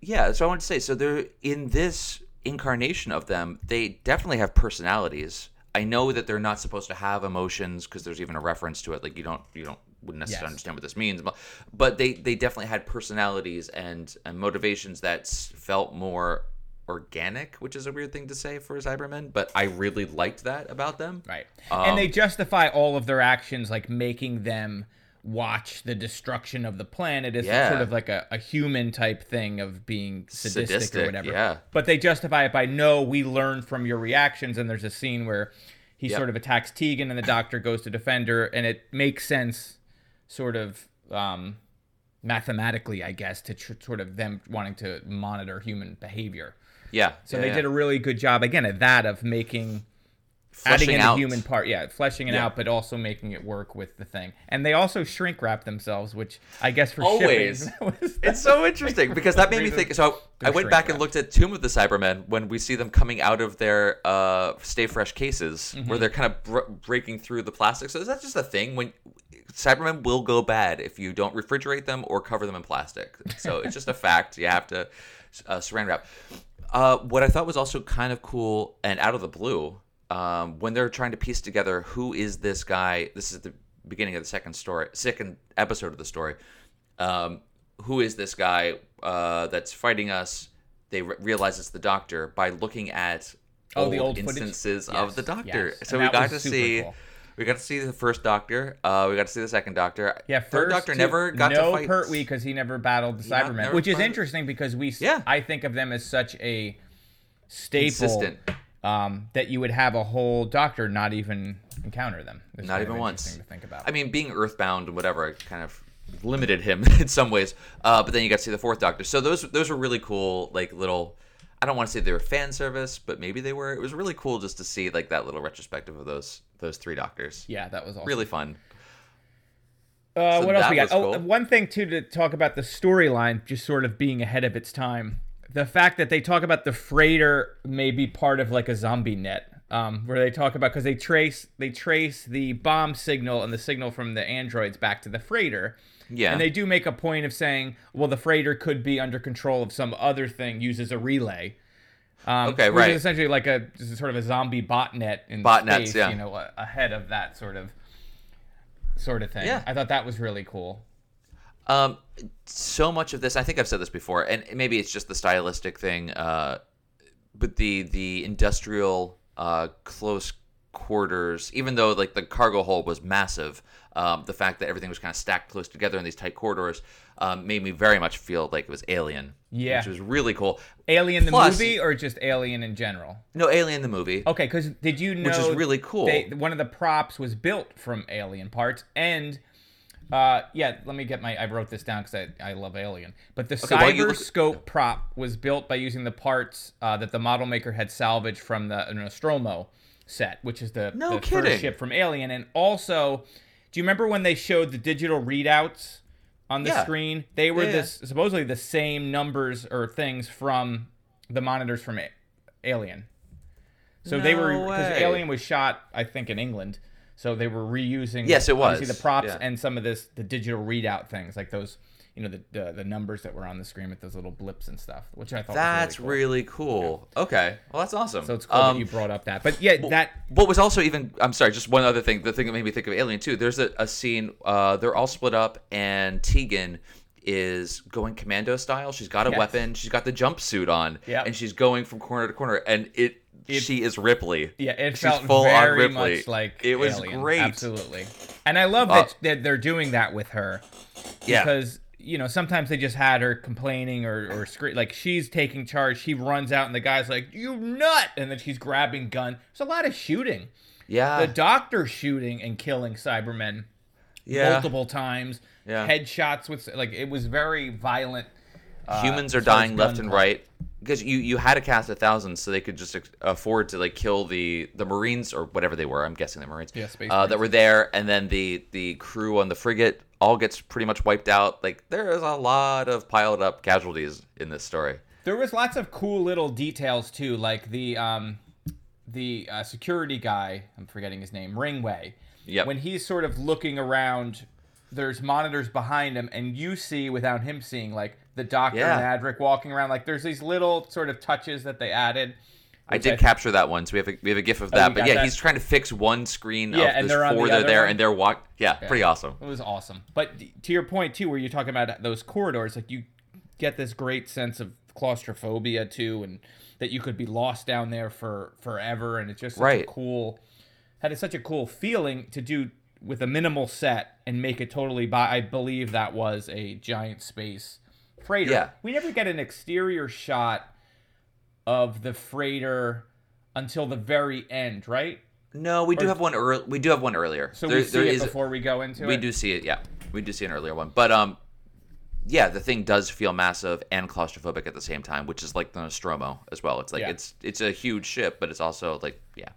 Yeah, that's what I wanted to say. So they're in this incarnation of them, they definitely have personalities. I know that they're not supposed to have emotions because there's even a reference to it. Like you don't, you don't wouldn't necessarily Yes. understand what this means, but, but they they definitely had personalities and, and motivations that felt more organic, which is a weird thing to say for Cybermen. But I really liked that about them. Right. Um, and they justify all of their actions, like making them watch the destruction of the planet as Yeah. sort of like a, a human type thing of being sadistic, or whatever. yeah. But they justify it by no, we learn from your reactions, and there's a scene where he Yep. sort of attacks Tegan and the doctor goes to defend her, and it makes sense sort of um mathematically, I guess, to tr- sort of them wanting to monitor human behavior. Yeah. So yeah, they yeah. did a really good job again at that of making adding Fleshing in the human part, yeah, fleshing it Yeah. out, but also making it work with the thing. And they also shrink wrap themselves, which I guess for Always. shipping, It's so interesting because that made me think. So I went back and looked at Tomb of the Cybermen when we see them coming out of their uh, Stay Fresh cases, Mm-hmm. where they're kind of br- breaking through the plastic. So is that just a thing when Cybermen will go bad if you don't refrigerate them or cover them in plastic? So it's just a fact. You have to uh, saran wrap. Uh, what I thought was also kind of cool and out of the blue um, when they're trying to piece together who is this guy. This is the beginning of the second story, second episode of the story. Um, who is this guy uh, that's fighting us? They re- realize it's the doctor by looking at Oh, the old footage? instances of the doctor. yes. So And we got to see. cool. We got to see the first Doctor. Uh, we got to see the second Doctor. yeah, third first Doctor two- never got no to fight. Pertwee because he never battled the Cybermen, which is fought- interesting because we, Yeah. I think of them as such a staple Consistent. Um, that you would have a whole Doctor not even encounter them. It's Not even once. To think about. I mean, being Earthbound and whatever kind of limited him in some ways. Uh, but then you got to see the fourth Doctor. So those those were really cool, like little. I don't want to say they were fan service, but maybe they were. It was really cool just to see like that little retrospective of those those three Doctors. yeah, that was awesome. Really fun. Uh, So what else we got? Oh, cool. one thing too to talk about the storyline, just sort of being ahead of its time. The fact that they talk about the freighter may be part of like a zombie net, um, where they talk about because they trace they trace the bomb signal and the signal from the androids back to the freighter. Yeah. And they do make a point of saying, well, the freighter could be under control of some other thing, uses a relay. Um, Okay, which right. Is essentially like a sort of a zombie botnet in Botnets, space, yeah. you know, ahead of that sort of sort of thing. Yeah. I thought that was really cool. Um, so much of this, I think I've said this before, and maybe it's just the stylistic thing. Uh, but the the industrial, uh, close quarters, even though like the cargo hold was massive, um, the fact that everything was kind of stacked close together in these tight corridors um, made me very much feel like it was Alien. Yeah. which was really cool. Alien the movie or just Alien in general? No, Alien the movie. Okay, because did you know? Which is really cool. They, one of the props was built from Alien parts, and uh, yeah, let me get my. I wrote this down because I, I love Alien. But the Okay, while you look- Cyberscope prop was built by using the parts uh, that the model maker had salvaged from the Nostromo set, which is the, No the kidding. first ship from Alien. And also, do you remember when they showed the digital readouts on the Yeah. screen? They were Yeah, yeah. this supposedly the same numbers or things from the monitors from A- Alien. So they were No because. Alien was shot, I think, in England. So they were reusing. Yes, it was. the props Yeah. and some of this the digital readout things like those, you know, the the, the numbers that were on the screen with those little blips and stuff, which I thought That's was really cool. really cool. Okay, well that's awesome. So it's cool Um, that you brought up that. But yeah, that What was also even I'm sorry, just one other thing. The thing that made me think of Alien too. There's a, a scene. Uh, they're all split up, and Tegan is going commando style. She's got a Yes. weapon. She's got the jumpsuit on, Yep. and she's going from corner to corner. And it, she is Ripley. Yeah, it she's felt full on very Ripley. much like it was Alien. great. Absolutely, and I love Uh, that, that they're doing that with her. Yeah. because you know sometimes they just had her complaining or or scre- like she's taking charge. She runs out, and the guy's like, "You nut!" and then she's grabbing gun. There's a lot of shooting. Yeah. the doctor shooting and killing Cybermen Yeah. multiple times. Yeah. headshots with like it was very violent. uh, Humans are far as dying left and right because you you had a cast of thousands, so they could just afford to like kill the the Marines or whatever they were. I'm guessing the Marines. Yeah, Space uh, that were there, and then the the crew on the frigate all gets pretty much wiped out. Like there is a lot of piled up casualties in this story. There was lots of cool little details too, like the um, the uh, security guy. I'm forgetting his name. Ringway. Yep. When he's sort of looking around, there's monitors behind him, and you see without him seeing, like the doctor Yeah. and Adric walking around. Like there's these little sort of touches that they added. I did capture that one, so we have a, we have a gif of Oh, that. you But yeah, that? he's trying to fix one screen Yeah, of and the they're four the that are there, one? and they're walk. Yeah, Yeah. pretty awesome. It was awesome. But to your point too, where you're talking about those corridors, like you get this great sense of claustrophobia too, and that you could be lost down there for forever, and it's just such a Right. cool had such a cool feeling to do with a minimal set and make it totally. By I believe that was a giant space freighter. Yeah. we never get an exterior shot of the freighter until the very end, right? No, we do have one early. We do have one earlier. So There- we see there it is- before we go into we it. We do see it. Yeah, we do see an earlier one, but um, yeah, the thing does feel massive and claustrophobic at the same time, which is like the Nostromo as well. It's like Yeah. it's it's a huge ship, but it's also like yeah.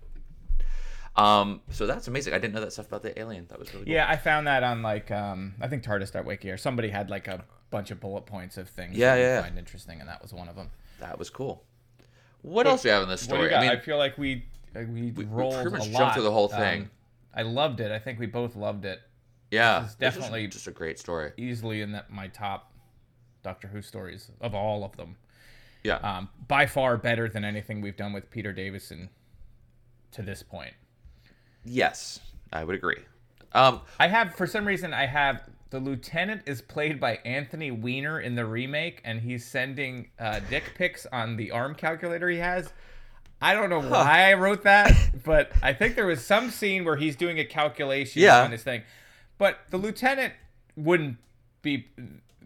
Um, so that's amazing. I didn't know that stuff about the alien. That was really cool. Yeah, I found that on like um I think TARDIS.wiki or somebody had like a bunch of bullet points of things Yeah, that you yeah. find interesting, and that was one of them. that was cool. What else do we have in this What do you story? got? I I, feel like we uh, we, we rolled pretty much a jumped lot. through the whole Um, thing. I loved it. I think we both loved it. yeah, This is this was definitely just a great story. easily in that my top Doctor Who stories of all of them. Yeah, Um, by far better than anything we've done with Peter Davison to this point. yes, I would agree. Um, I have, for some reason, I have the lieutenant is played by Anthony Weiner in the remake, and he's sending uh, dick pics on the arm calculator he has. I don't know why I wrote that, but I think there was some scene where he's doing a calculation Yeah. on his thing. But the lieutenant wouldn't be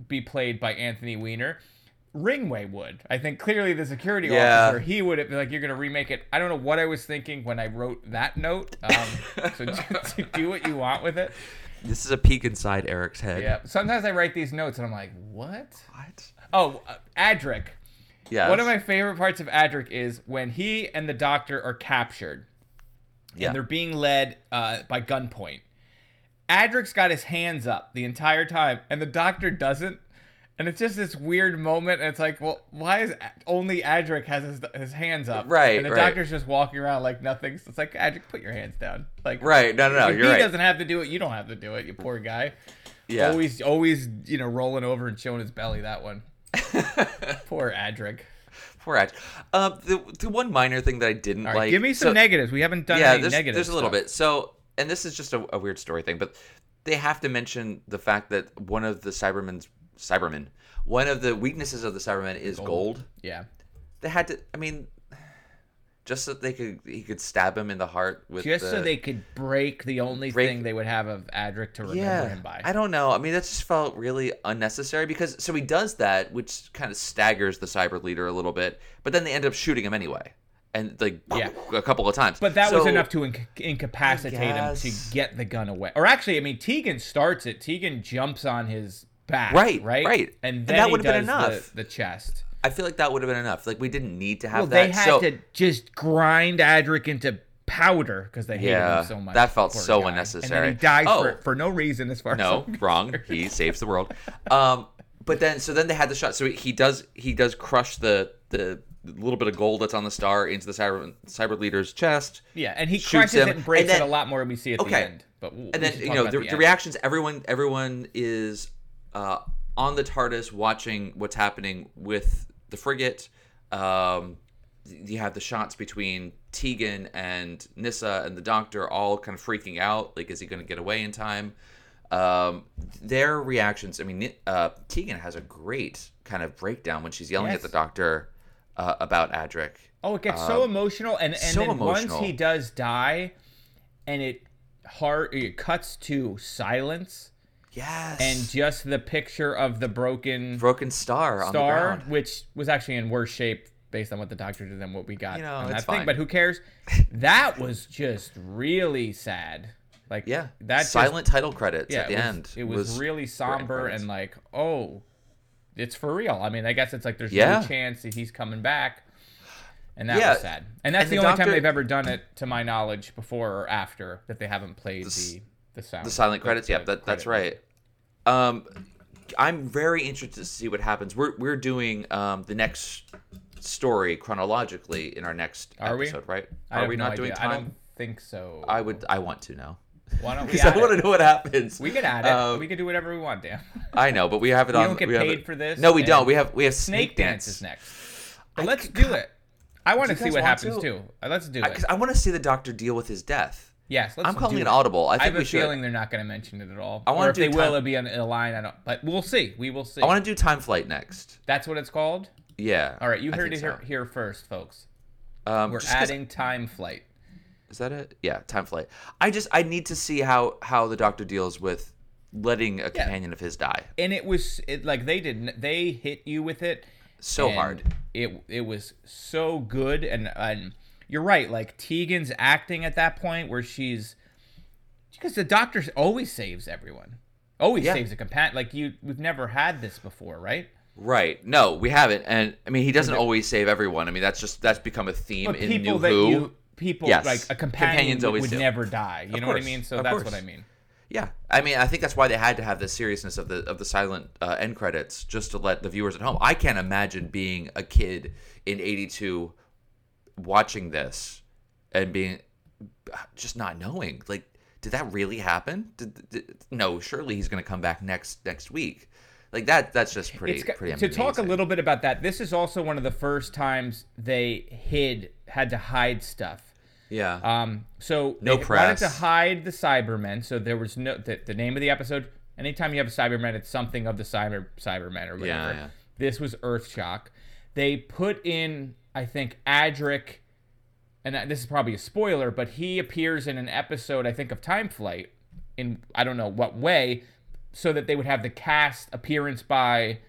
be played by Anthony Weiner. Ringway would. I think clearly the security Yeah. officer, he would have been like, you're going to remake it. I don't know what I was thinking when I wrote that note. Um, so do, do what you want with it. This is a peek inside Eric's head. Yeah. Sometimes I write these notes and I'm like, what? What? Oh, uh, Adric. Yeah. One of my favorite parts of Adric is when he and the doctor are captured Yeah. and they're being led uh, by gunpoint. Adric's got his hands up the entire time and the doctor doesn't. And it's just this weird moment. And it's like, well, why is only Adric has his, his hands up? Right, And the right. doctor's just walking around like nothing. So it's like, Adric, put your hands down. Like, Right. No, no, no. You're he right. doesn't have to do it. You don't have to do it. You poor guy. Yeah. Always, always, you know, rolling over and showing his belly. That one. poor Adric. Poor Ad. Uh, the the one minor thing that I didn't right, like. give me some so- negatives. We haven't done yeah, any there's, negatives. there's a little stuff. bit. So, and this is just a, a weird story thing, but they have to mention the fact that one of the Cybermen's Cybermen, one of the weaknesses of the Cybermen is gold. Yeah. They had to. I mean, just so they could he could stab him in the heart with Just the, so they could break the only Break- thing they would have of Adric to remember yeah, him by. I don't know. I mean, that just felt really unnecessary because so he does that, which kind of staggers the cyber leader a little bit, but then they end up shooting him anyway, and like Yeah. a couple of times. But that was enough to inc- incapacitate him to get the gun away. Or actually, I mean, Tegan starts it. Tegan jumps on his back. Right, right, right. And And that would've been enough. The, the chest. I feel like that would have been enough. Like we didn't need to have Well, that. they had so, to just grind Adric into powder because they hated Yeah, him so much. that felt so guy. unnecessary. And then he dies Oh. for, for no reason, as far no, as wrong. He saves the world. Um, but then so then they had the shot. So he does he does crush the the little bit of gold that's on the star into the cyber cyber leader's chest. Yeah, and he shoots crushes him, it and breaks then- it a lot more than we see at the end. But we'll, and then you know the, the reactions. Everyone everyone is uh, on the TARDIS watching what's happening with the frigate. Um, you have the shots between Tegan and Nyssa and the Doctor all kind of freaking out. Like, is he going to get away in time? Um, their reactions. I mean, uh, Tegan has a great kind of breakdown when she's yelling Yes. at the Doctor uh, about Adric. Oh, it gets so Um, emotional, and and so then emotional. once he does die, and it hard it cuts to silence. Yes. And just the picture of the broken broken star on the star, ground. which was actually in worse shape based on what the doctor did than what we got. You know, it's that thing. fine. But who cares? That was just really sad. Like Yeah. that just- Silent title credits yeah, at the was- end It was, was really somber and like, oh, it's for real. I mean, I guess it's like there's Yeah. no chance that he's coming back. And that Yeah, was sad. And that's and the, the only time they've ever done it, to my knowledge, before or after that they haven't played the. The silent the- credits. the yeah, that, that's right. Um, I'm very interested to see what happens. We're we're doing um the next story chronologically in our next Are we? episode, right? I Are we no not doing idea. time? I don't think so. I would. I want to know. Why don't we? Because I want to know what happens. We can add it. Um, we can do whatever we want, Dan. I know, but we have it We on. don't get we have paid it- for this. No, we don't. We have we have Snake snake Dance is next. But let's do it. I want to see what happens to? too. Uh, Let's do I, it. I want to see the Doctor deal with his death. Yes, let's I'm calling do it audible. I think have a should. feeling they're not going to mention it at all. I wanna if do they will, it'll be on a line. I don't. But we'll see. We will see. I want to do time flight next. That's what it's called. Yeah. All right, you heard it think here, here first, folks. Um, We're adding time flight. Is that it? Yeah, time flight. I just I need to see how how the Doctor deals with letting a companion of his die. and it was it like they didn't they hit you with it So hard. It it was so good and and you're right. Like Tegan's acting at that point where she's because the doctor always saves everyone, always Yeah. saves a companion. Like you, we've never had this before, right? Right. No, we haven't. And I mean, he doesn't always save everyone. I mean, that's just that's become a theme in people New that Who. you people Yes. like a companion Companions would, always would do. never die. You Of know what I mean? So of that's course. what I mean. Yeah, I mean, I think that's why they had to have the seriousness of the of the silent uh, end credits, just to let the viewers at home. I can't imagine being a kid in '82 watching this and being just not knowing, like, did that really happen? Did, did- no, surely he's going to come back next next week. Like that. That's just pretty got- pretty to talk a little bit about that. This is also one of the first times they hid had to hide stuff. Yeah. Um. So No they wanted to hide the Cybermen. So there was no the, the name of the episode. Anytime you have a cyberman it's something of the Cyber Cybermen or whatever. Yeah, yeah. This was Earthshock They put in, I think, Adric, and this is probably a spoiler, but he appears in an episode, I think, of Time Flight. In I don't know what way, so that they would have the cast appearance by.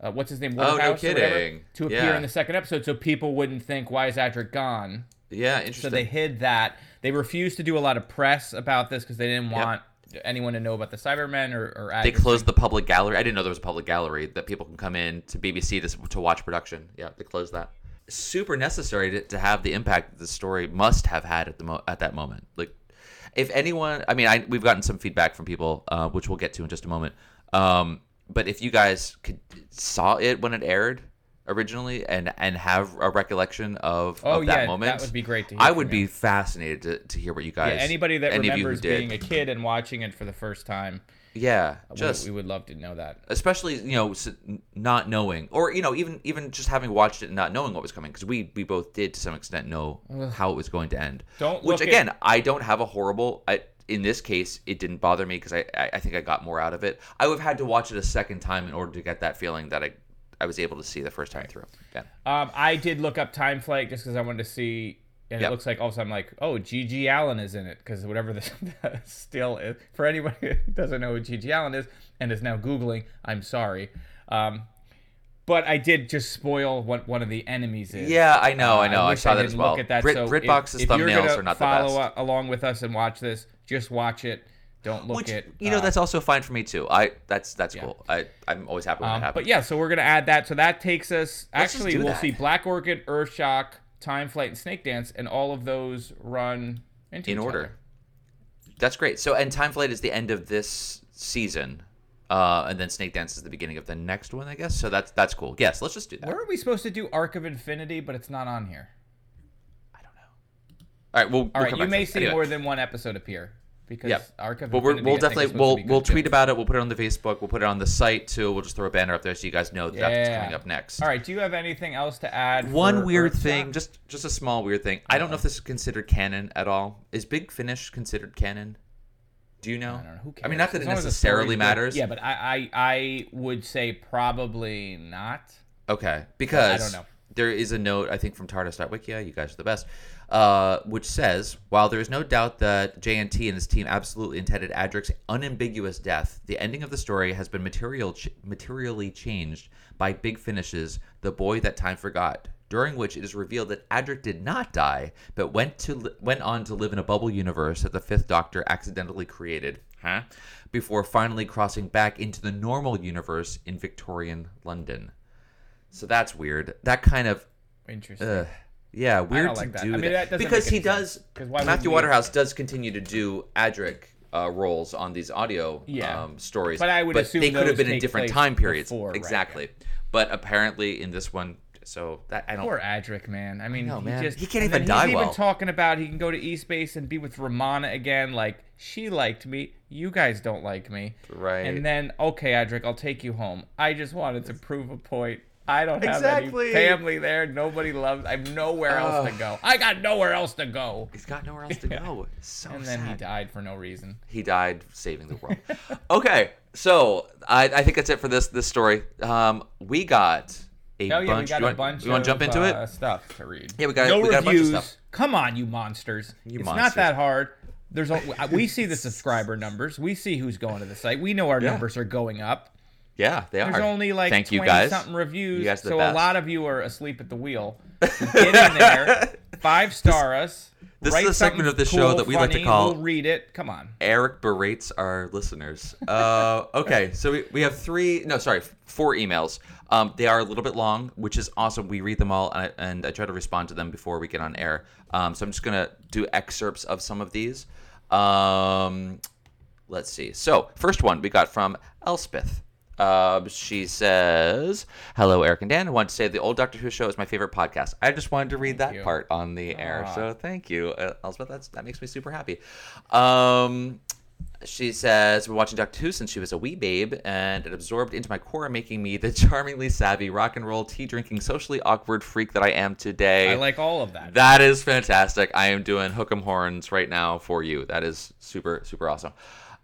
Uh, what's his name? Oh, no or whatever, kidding. To appear Yeah. in the second episode, so people wouldn't think, "Why is Adric gone?" Yeah, interesting. So they hid that. They refused to do a lot of press about this because they didn't Yep. want anyone to know about the Cybermen or, or They Adric. closed the public gallery. I didn't know there was a public gallery that people can come in to BBC to, to watch production. Yeah, they closed that. Super necessary to, to have the impact that the story must have had at the mo- at that moment. Like, if anyone, I mean, I, we've gotten some feedback from people, uh, which we'll get to in just a moment. Um, but if you guys could saw it when it aired originally and and have a recollection of, Oh, of that yeah, moment, that would be great to hear I would be fascinated to, to hear what you Yeah, guys. anybody that any of you remembers being a kid and watching it for the first time. Yeah, just we, would love to know that. especially you know not knowing or you know even even just having watched it and not knowing what was coming because we we both did to some extent know Ugh. how it was going to end Don't which look at- again i don't have a horrible I, in this case it didn't bother me because I, I i think i got more out of it i would have had to watch it a second time in order to get that feeling that i i was able to see the first time through yeah Um, I did look up Time Flight just because I wanted to see and Yep. it looks like all of a sudden like, oh, G.G. Allin is in it because whatever the still is. For anybody who doesn't know who G.G. Allin is and is now googling, I'm sorry. Um, but I did just spoil what one of the enemies is. Yeah, I know, I Uh, know. I wish saw that as well. Look at that. Brit- so BritBox's if, if you're thumbnails are not the follow best. a- along with us and watch this, just watch it. Don't look Which at. you know uh, that's also fine for me too. I that's that's cool. I I'm always happy when um, that happens. But yeah, so we're gonna add that. So that takes us. Let's actually, we'll that. see Black Orchid, Earthshock, Time Flight, and Snake Dance, and all of those run into in order. other. That's great. So and Time Flight is the end of this season. Uh, and then Snake Dance is the beginning of the next one, I guess. So that's that's cool. Yes, let's just do that. Where are we supposed to do Arc of Infinity, but it's not on here? I don't know. All right, we'll. All we'll right, you may see Anyway. more than one episode appear because Yep. Arc of But we're, Infinity. we'll I think, is definitely we'll we'll tweet about it. We'll put it on the Facebook. We'll put it on the site too. We'll just throw a banner up there so you guys know that that's coming up next. All right. Do you have anything else to add? One weird thing, just just a small weird thing. I don't know if this is considered canon at all. Is Big Finish considered canon? Do you know? I, don't know. Who I mean, not that As it long as the necessarily story's good. matters. Yeah, but I, I I would say probably not. Okay, because I don't know. there is a note I think from TARDIS.wikia. You guys are the best. Uh, which says, while there is no doubt that JNT and his team absolutely intended Adric's unambiguous death, the ending of the story has been material ch- materially changed by Big Finish's "The Boy That Time Forgot." During which it is revealed that Adric did not die, but went to li- went on to live in a bubble universe that the Fifth Doctor accidentally created, huh? Before finally crossing back into the normal universe in Victorian London. So that's weird. That kind of Interesting. uh, yeah, weird like to that. do I mean, that doesn't because he sense. does. Matthew Waterhouse does continue to do Adric uh, roles on these audio Yeah. um, stories, But I would assume they could have been in different time periods. before, right, exactly, but apparently in this one, so that I don't. Poor Adric, man. I mean, know, he man. just He can't even die He's well. even talking about he can go to E-Space and be with Romana again. Like she liked me, you guys don't like me, Right. And then okay, Adric, I'll take you home. I just wanted to prove a point. I don't have Exactly. any family there. Nobody loves. I have nowhere else to go. I got nowhere else to go. He's got nowhere else to go. So and then he died for no reason. He died saving the world. okay, so I, I think that's it for this this story. Um, we got a Oh yeah, bunch. we got you a want, bunch. You want to jump of, into uh, it? Stuff to read. Yeah, we got- no we got a bunch of reviews. stuff. Come on, you monsters! You it's monsters. not that hard. There's a, we see the subscriber numbers. We see who's going to the site. We know our Yeah. numbers are going up. Yeah, they There's are. There's only like Thank 20 you guys. something reviews. Guys so best. a lot of you are asleep at the wheel. Get in there, five star us. this is a segment of the cool, show that we like to call- We'll read it. Come on. Eric berates our listeners. Uh, okay, so we, we have three, no, sorry, four emails. Um, they are a little bit long, which is awesome. We read them all, and I, and I try to respond to them before we get on air. Um, so I'm just going to do excerpts of some of these. Um, let's see. So, first one we got from Elspeth. Uh, she says, "Hello, Eric and Dan. I want to say the old Doctor Who show is my favorite podcast. I just wanted to read that you. part on the air, Aw. so thank you, uh, Elspeth. That's that makes me super happy." Um, she says, "Been watching Doctor Who since she was a wee babe, and it absorbed into my core, making me the charmingly savvy, rock and roll, tea drinking, socially awkward freak that I am today." I like all of that. That is fantastic. I am doing hook 'em horns right now for you. That is super, super awesome.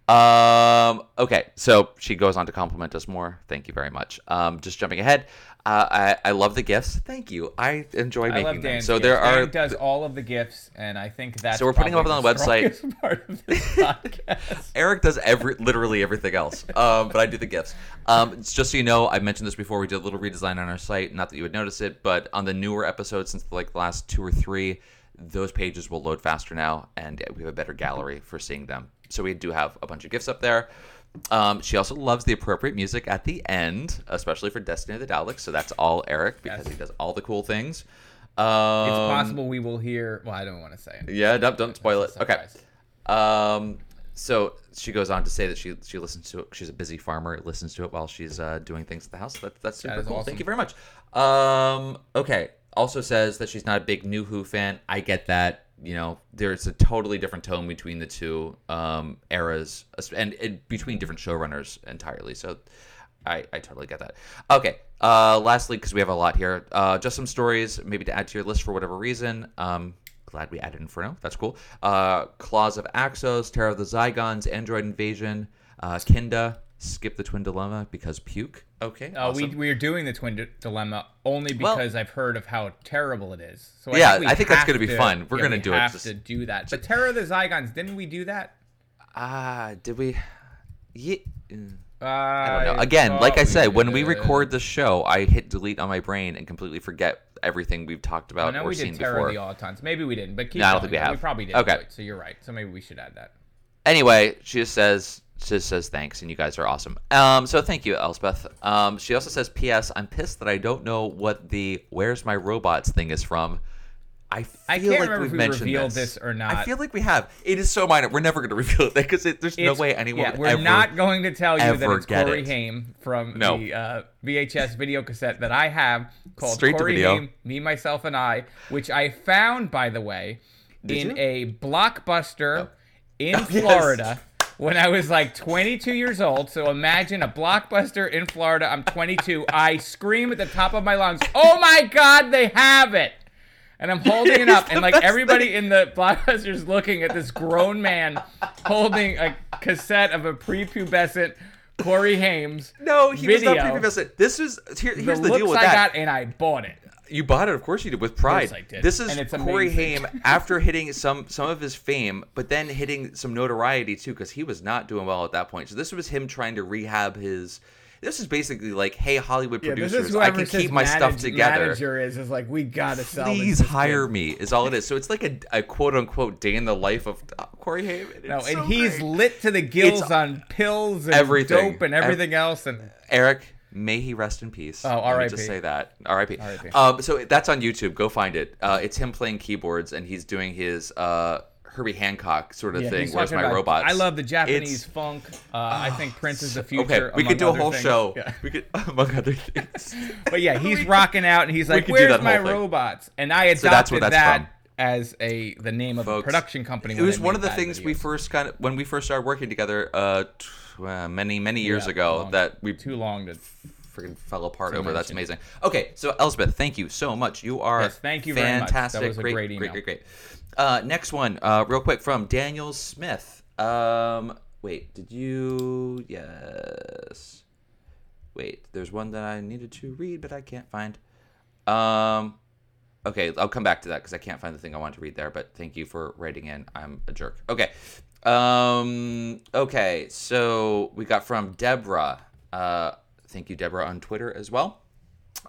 Um, okay, so she goes on to compliment us more. Thank you very much. Um, just jumping ahead, uh, I, I love the gifts. Thank you. I enjoy I making love them. So there are. Dan does all of the gifts, and I think that's So we're putting them up on the website. Part of this podcast. Eric does every literally everything else, um, but I do the gifts. Um, it's just so you know, I mentioned this before. We did a little redesign on our site. Not that you would notice it, but on the newer episodes, since like the last two or three, those pages will load faster now, and we have a better gallery for seeing them. So we do have a bunch of gifts up there. Um, she also loves the appropriate music at the end, especially for Destiny of the Daleks. So that's all Eric because he does all the cool things. Um, it's possible we will hear. Well, I don't want to say. it. yeah, don't, don't spoil it. Okay. Um, so she goes on to say that she she listens to it. She's a busy farmer. Listens to it while she's uh, doing things at the house. That, that's super is cool. awesome. Thank you very much. Um, okay. Also says that she's not a big New Who fan. I get that. You know, there's a totally different tone between the two um, eras, and, and between different showrunners entirely. So, I, I totally get that. Okay. Uh, lastly, because we have a lot here, uh, just some stories maybe to add to your list for whatever reason. Um, glad we added Inferno. That's cool. Uh, Claws of Axos, Terror of the Zygons, Android Invasion, uh, Kinda, skip the twin dilemma because puke. Okay. Uh, we awesome. we are doing the twin d- dilemma only Well- because I've heard of how terrible it is. So Yeah, we I think that's gonna be fun. We're yeah, gonna we do it Have to do that. But Terror of the Zygons, didn't we do that? Ah, did we? Yeah. mm. Uh, I don't know. Again, like I said, when we record the show, I hit delete on my brain and completely forget everything we've talked I about or we seen did Terror before. of the Autons. Maybe we didn't, but keep No, I don't going. think we have. We probably did. Okay. so you're right. So maybe we should add that. Anyway, she just says just says thanks, and you guys are awesome. Um, so thank you, Elspeth. Um, she also says, "P.S. I'm pissed that I don't know what the "Where's My Robots" thing is from." I feel I can't like remember we've if we mentioned revealed this. this or not. I feel like we have. It is so minor. We're never going to reveal it because there's no way anyone yeah, we're ever not going to tell you that it's Corey it. Haim from No. the uh, VHS video cassette that I have called Straight Corey. Haim, Me, Myself, and I, which I found, by the way, Did in you? a blockbuster in Oh, yes. When I was like 22 years old, so imagine a blockbuster in Florida. I'm 22. I scream at the top of my lungs, "Oh my God, they have it!" and I'm holding it up, and like everybody in the blockbuster is looking at this grown man holding a cassette of a prepubescent Corey Haim. No, he video. was not prepubescent. This is here, here's the, looks deal with I that. got, and I bought it. You bought it, of course you did, with pride. I did. This is And it's Corey amazing. Haim after hitting some some of his fame, but then hitting some notoriety too, because he was not doing well at that point. So this was him trying to rehab his. This is basically like, hey, Hollywood Yeah, producers, is I can keep his my stuff manage- together. Manager is is like we gotta sell. Please hire kid." me. Is all it is. So it's like a, a quote unquote day in the life of uh, Corey Haim. No, and so he's great. lit to the gills It's on pills and everything. dope and Ev- everything else. And Eric, may he rest in peace. Oh, R.I.P.. Just say that. R.I.P. R.I.P.. Um, so that's on YouTube. Go find it. Uh, it's him playing keyboards and he's doing his uh, Herbie Hancock sort of Yeah, thing. Where's my robots? I love the Japanese It's- funk. Uh, I think Prince is the future. Okay, we could do a whole things. show. Yeah. We could, among other things. But yeah, he's rocking out, and he's like, "Where's my robots?" And I adopted So that's where that's that from. as a the name of a production company. It was one of the things we first kind of when we first started working together, uh, t- uh, many many years Yeah, ago. long- that we too long to freaking fell apart over. That's amazing. Okay, so Elspeth, thank you so much. You are Yes, thank you much. That fantastic. was a great, great great, email. great, great. Uh, next one, uh, real quick from Daniel Smith. Um, wait, did you? Yes. Wait, there's one that I needed to read, but I can't find. Um, okay, I'll come back to that because I can't find the thing I want to read there. But thank you for writing in. I'm a jerk. Okay. Um. Okay. So we got from Deborah. Uh, thank you, Deborah, on Twitter as well.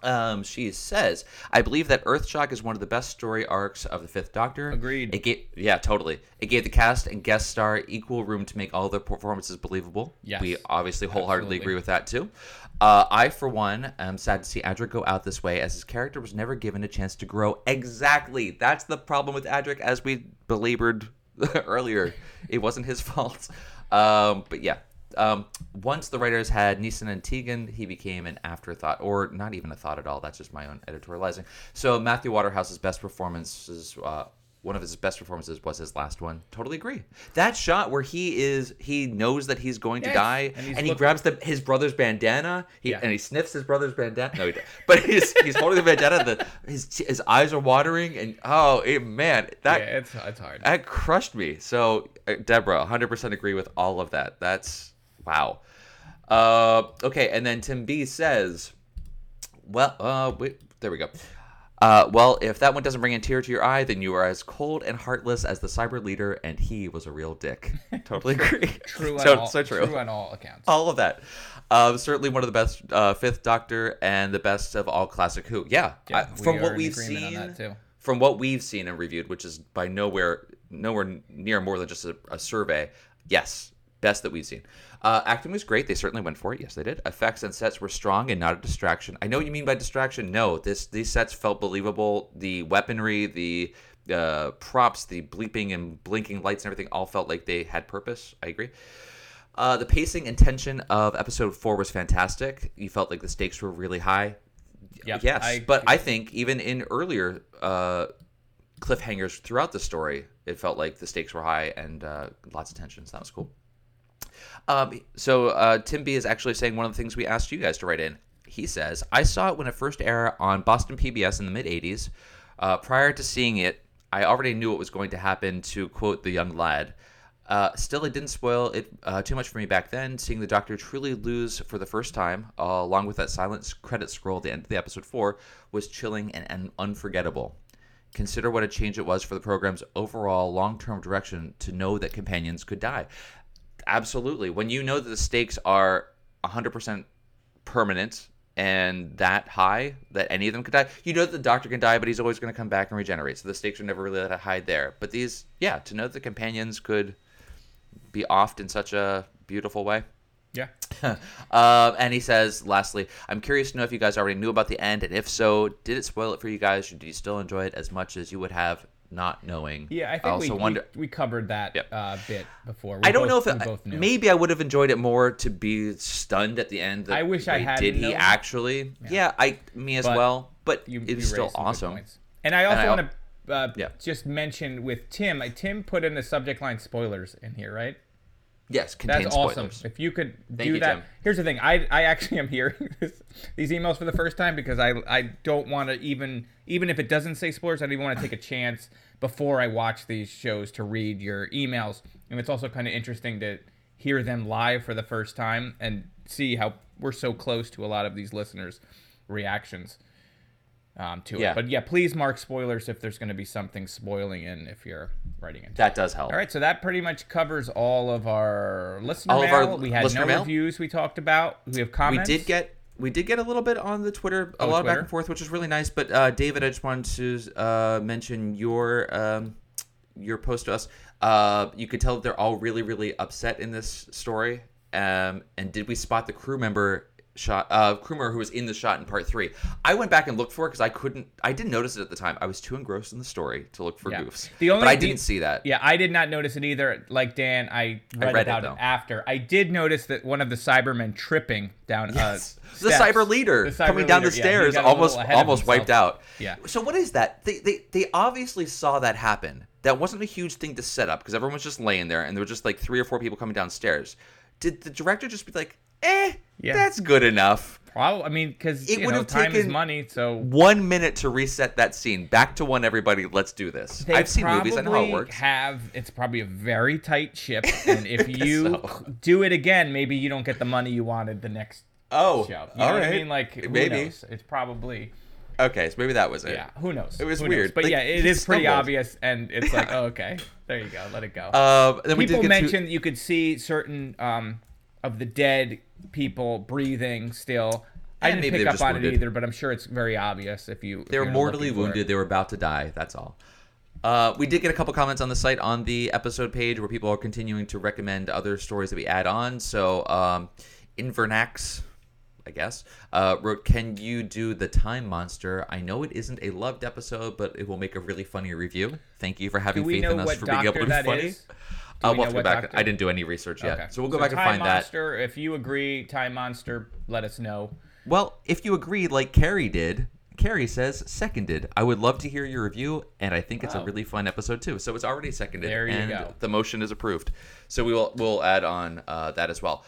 Um, she says, "I believe that Earthshock is one of the best story arcs of the Fifth Doctor." Agreed. It gave, yeah, totally. It gave the cast and guest star equal room to make all their performances believable. Yes. we obviously wholeheartedly Absolutely. agree with that too. Uh, I, for one, am sad to see Adric go out this way, as his character was never given a chance to grow. Exactly, that's the problem with Adric, as we belabored earlier. It wasn't his fault. Um, but yeah, um, once the writers had Nyssa and Tegan, he became an afterthought, or not even a thought at all. That's just my own editorializing. So Matthew Waterhouse's best performances, uh, one of his best performances was his last one. Totally agree. That shot where he is, he knows that he's going to Yes, die, and and, he grabs the his brother's bandana, he, Yeah. and he sniffs his brother's bandana. No, he doesn't. but he's he's holding the bandana. The, his his eyes are watering, and oh it, man, that yeah, it's it's hard. that crushed me. So, uh, Deborah, 100% agree with all of that. That's wow. Uh, okay, and then Tim B says, well, uh, wait, there we go. Uh, well, if that one doesn't bring a tear to your eye, then you are as cold and heartless as the cyber leader, and he was a real dick. Totally agree. True on so, all, so true. True on all accounts. All of that. Um, certainly one of the best uh, Fifth Doctor and the best of all classic Who. Yeah, Yeah, I- from what we've seen, from what we've seen and reviewed, which is by nowhere nowhere near more than just a, a survey. Yes, best that we've seen. Uh, acting was great. They certainly went for it. Yes, they did. Effects and sets were strong and not a distraction. I know what you mean by distraction. No, this these sets felt believable. The weaponry, the uh, props, the bleeping and blinking lights and everything all felt like they had purpose. I agree. Uh, the pacing and tension of episode four was fantastic. You felt like the stakes were really high. Yep, yes, I- but I think even in earlier uh, cliffhangers throughout the story, it felt like the stakes were high and uh, lots of tension. So that was cool. Um, so uh, Tim B is actually saying one of the things we asked you guys to write in. He says, "I saw it when it first aired on Boston PBS in the mid '80s. Uh, prior to seeing it, I already knew what was going to happen. To quote the young lad." Uh, still, it didn't spoil it uh, too much for me back then. Seeing the Doctor truly lose for the first time, uh, along with that silent credit scroll at the end of the episode four, was chilling and, and unforgettable. Consider what a change it was for the program's overall long-term direction to know that companions could die. Absolutely, when you know that the stakes are 100% permanent and that high that any of them could die. You know that the doctor can die, but he's always going to come back and regenerate. So the stakes are never really that high there. But these, yeah, to know that the companions could be offed in such a beautiful way. Yeah. uh, and he says, lastly, I'm curious to know if you guys already knew about the end, and if so, did it spoil it for you guys, or did you still enjoy it as much as you would have not knowing? Yeah, I think also we, wonder. we we covered that uh, bit before. We I don't both- know if it, maybe I would have enjoyed it more to be stunned at the end. I wish I had Did he actually? Yeah, I me as But well. But you- it you still raised some good awesome. And I also want to uh, just mention with Tim. uh, Tim put in the subject line spoilers in here, right? Yes, contains That's awesome. spoilers. If you could Thank do you, that. Tim. Here's the thing. I I actually am hearing this, these emails for the first time because I I don't want to even even if it doesn't say spoilers, I don't even want to take a chance before I watch these shows to read your emails. And it's also kind of interesting to hear them live for the first time and see how we're so close to a lot of these listeners' reactions um, to Yeah. it. But yeah, please mark spoilers if there's going to be something spoiling in if you're writing it. That does help. All right, so that pretty much covers all of our listener All of mail. our we had no mail? reviews. We talked about. We have comments. We did get we did get a little bit on the Twitter, a Oh, lot of back and forth, which is really nice. But uh, David, I just wanted to uh, mention your um, your post to us. Uh, you could tell that they're all really, really upset in this story. Um, and did we spot the crew member shot? Uh, member who was in the shot in part three. I went back and looked for it because I couldn't. I didn't notice it at the time. I was too engrossed in the story to look for Yeah. goofs. The only but I the- didn't see that. Yeah, I did not notice it either. Like Dan, I read, read it, about it, though. after. I did notice that one of the Cybermen tripping down. Yes. Uh, the cyber leader The cyber coming down the leader, yeah, stairs, little almost almost wiped out. Yeah. So what is that? They they they obviously saw that happen. That wasn't a huge thing to set up because everyone was just laying there and there were just like three or four people coming downstairs. Did the director just be like, "Eh, Yeah. that's good enough"? Probably. I mean, because It would have time is taken money. So One minute to reset that scene. Back to one. Everybody, let's do this. They I've seen movies. I know how it works. Have it's probably a very tight ship, and if you so. do it again, maybe you don't get the money you wanted the next Oh, show. You all know what I mean? Like who Maybe. knows? It's probably Okay, so maybe that was it. yeah. Who knows? It was Who knows? weird. but Like, yeah, it is pretty stumbled. obvious, and it's like, oh, okay, there you go, let it go. Um, then we did people get to- mentioned you could see certain um, of the dead people breathing still. I And didn't maybe pick up on wounded. it either, but I'm sure it's very obvious if you. if They were you're mortally looking for it. wounded. They were about to die. That's all. Uh, we did get a couple comments on the site on the episode page where people are continuing to recommend other stories that we add on. So, um, Invernax, I guess, uh, wrote, "Can you do the Time Monster? I know it isn't a loved episode, but it will make a really funny review. Thank you for having faith in us for being able to be funny." is? Do we we'll have to go back. doctor? I didn't do any research yet, Okay. so we'll go back and find that. If you agree, Time Monster, let us know. Well, if you agree, like Carrie did, Carrie says seconded. I would love to hear your review, and I think it's a Oh. really fun episode too. So it's already seconded, There you and go. the motion is approved. So we will we'll add on uh, that as well.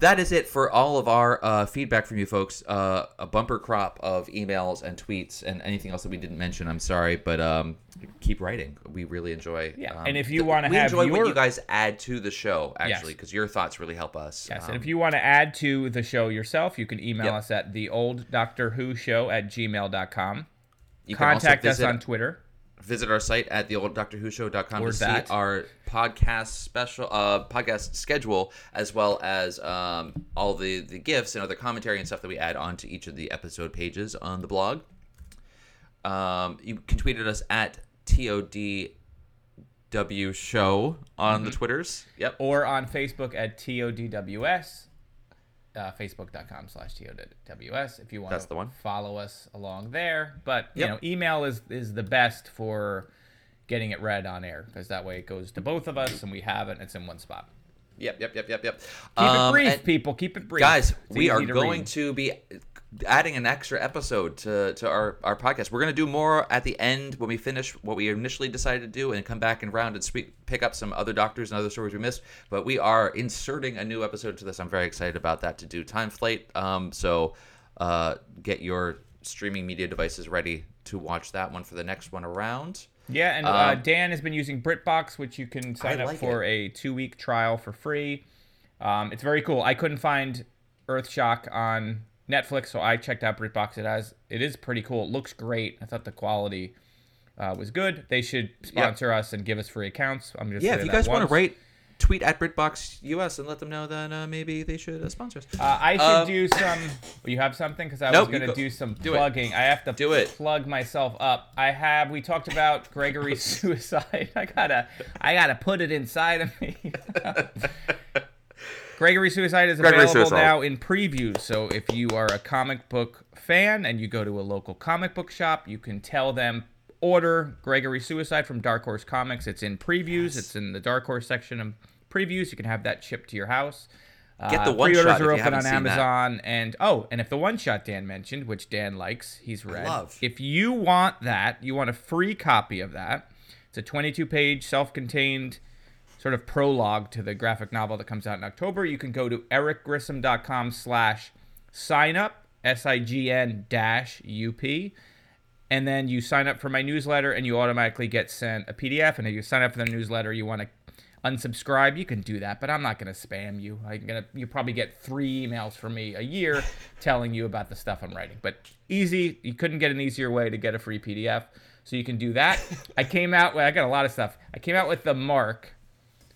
That is it for all of our uh, feedback from you folks. Uh, a bumper crop of emails and tweets and anything else that we didn't mention. I'm sorry, but um, keep writing. We really enjoy. Yeah, um, and if you wanna we have enjoy what you guys add to the show actually, because your thoughts really help us. Yes, Um, and if you want to add to the show yourself, you can email Yep. us at the old Doctor Who show at gmail.com. You can also Contact us on Twitter. Visit our site at the old Doctor Who show.com Or to see our podcast special uh podcast schedule as well as um all the the gifts and other commentary and stuff that we add onto each of the episode pages on the blog um you can tweet at us at todw show on the Mhm. twitters yep Or on Facebook at TODWS. Uh, Facebook.com slash TODWS if you want That's to the one. follow us along there. But, you Yep. know, email is, is the best for getting it read on air because that way it goes to both of us and we have it and it's in one spot. Yep, yep, yep, yep, yep. Keep it Um, brief, people. Keep it brief. Guys, It's we are to going read. to be adding an extra episode to, to our, our podcast. We're going to do more at the end when we finish what we initially decided to do and come back and round and speak, pick up some other doctors and other stories we missed. But we are inserting a new episode to this. I'm very excited about that to do Time Flight. Um, so uh, get your streaming media devices ready to watch that one for the next one around. Yeah, and uh, Um, Dan has been using BritBox, which you can sign I up like for a two-week trial for free. Um, it's very cool. I couldn't find Earthshock on Netflix, so I checked out BritBox. It has it is pretty cool. It looks great. I thought the quality uh, was good. They should sponsor us and give us free accounts. I'm just yeah, if you guys want to rate, tweet at BritBox US and let them know that uh, maybe they should uh, sponsor us. Uh, I should Um, do some. You have something because I Nope, was gonna do some do it. plugging. I have to Do it. plug myself up. I have. We talked about Gregory's suicide. I gotta. I gotta put it inside of me. Gregory Suicide is available Suicide. now in preview. So if you are a comic book fan and you go to a local comic book shop, you can tell them order Gregory Suicide from Dark Horse Comics. It's in previews. It's in the Dark Horse section of previews. You can have that shipped to your house. Get the Uh, one pre-orders shot if are open on that. Amazon, and oh, and if the one shot Dan mentioned, which Dan likes, he's read. love. If you want that, you want a free copy of that. It's a 22-page, self-contained sort of prologue to the graphic novel that comes out in October. You can go to ericgrissom.com slash sign up, S-I-G-N dash U-P, and then you sign up for my newsletter and you automatically get sent a PDF. And if you sign up for the newsletter, you want to unsubscribe, you can do that, but I'm not going to spam you. I'm gonna you probably get three emails from me a year telling you about the stuff I'm writing. But easy, you couldn't get an easier way to get a free PDF, so you can do that. I came out, well, I got a lot of stuff. I came out with the Mark,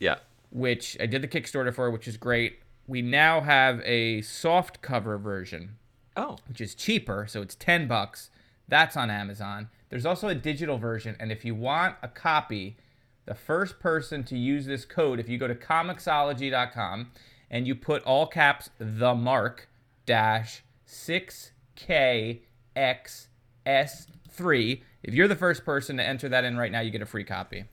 Yeah. which I did the Kickstarter for, which is great. We now have a soft cover version Oh. which is cheaper, so it's 10 bucks. That's on Amazon. There's also a digital version, and if you want a copy, the first person to use this code, if you go to comixology.com and you put all caps the mark dash 6KXS3, if you're the first person to enter that in right now, you get a free copy.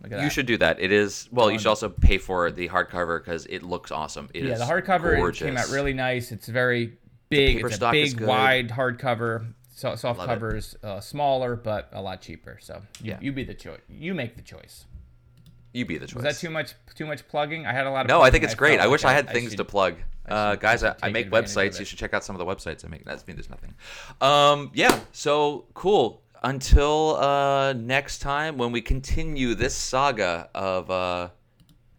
Look at that. You should do that. It is well. You should also pay for the hardcover because it looks awesome. It yeah, the hardcover gorgeous. came out really nice. It's very big. It's a big, wide hardcover. So, soft Love covers uh, smaller, but a lot cheaper. So you, Yeah. you be the choice. You make the choice. You be the choice. Was that too much? Too much plugging? I had a lot of. No, I think it's great. felt I wish like I had things should- to plug. I Uh, guys, I I, should I take make websites. You should check out some of the websites I make. That's mean there's nothing. Um, yeah. So cool. Until uh, next time, when we continue this saga of uh,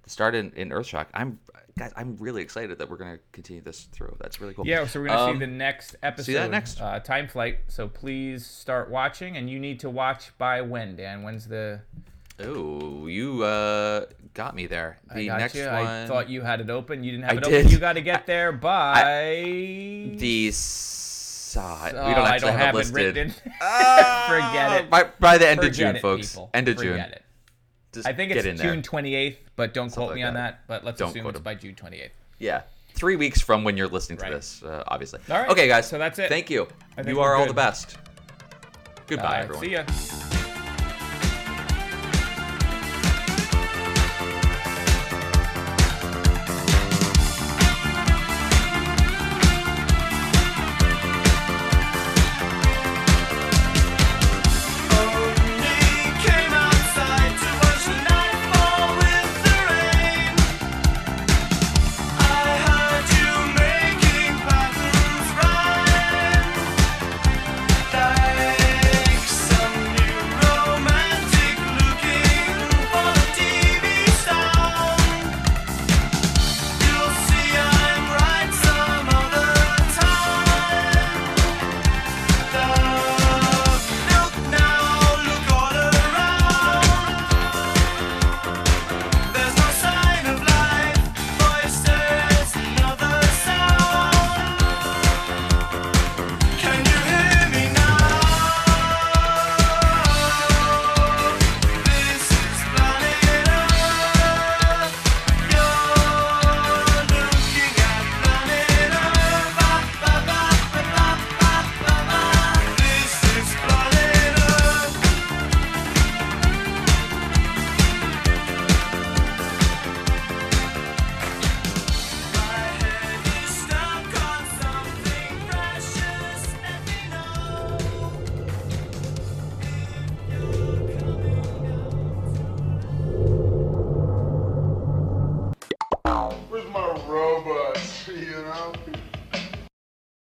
the start in, in Earthshock, I'm guys. I'm really excited that we're gonna continue this through. That's really cool. Yeah, so we're gonna Um, see the next episode. see that next. Uh, Time Flight. So please start watching, and you need to watch by when, Dan? When's the? Oh, you uh, got me there. The I next you. one. I thought you had it open. You didn't have I it did. open. You got to get there by. the side. Oh, we don't I actually don't have, have it it listed. written. Ah, Forget it. By, by the end of June, it, folks. people. End of June. It. Just I think it's there. June 28th, but don't quote me like on that. that. But let's Don't assume it's by June 28th. Yeah. Three weeks from when you're listening to Right. this, uh, obviously. All right. Okay, guys. So that's it. Thank you. You are all the best. Goodbye, Uh, everyone. See ya.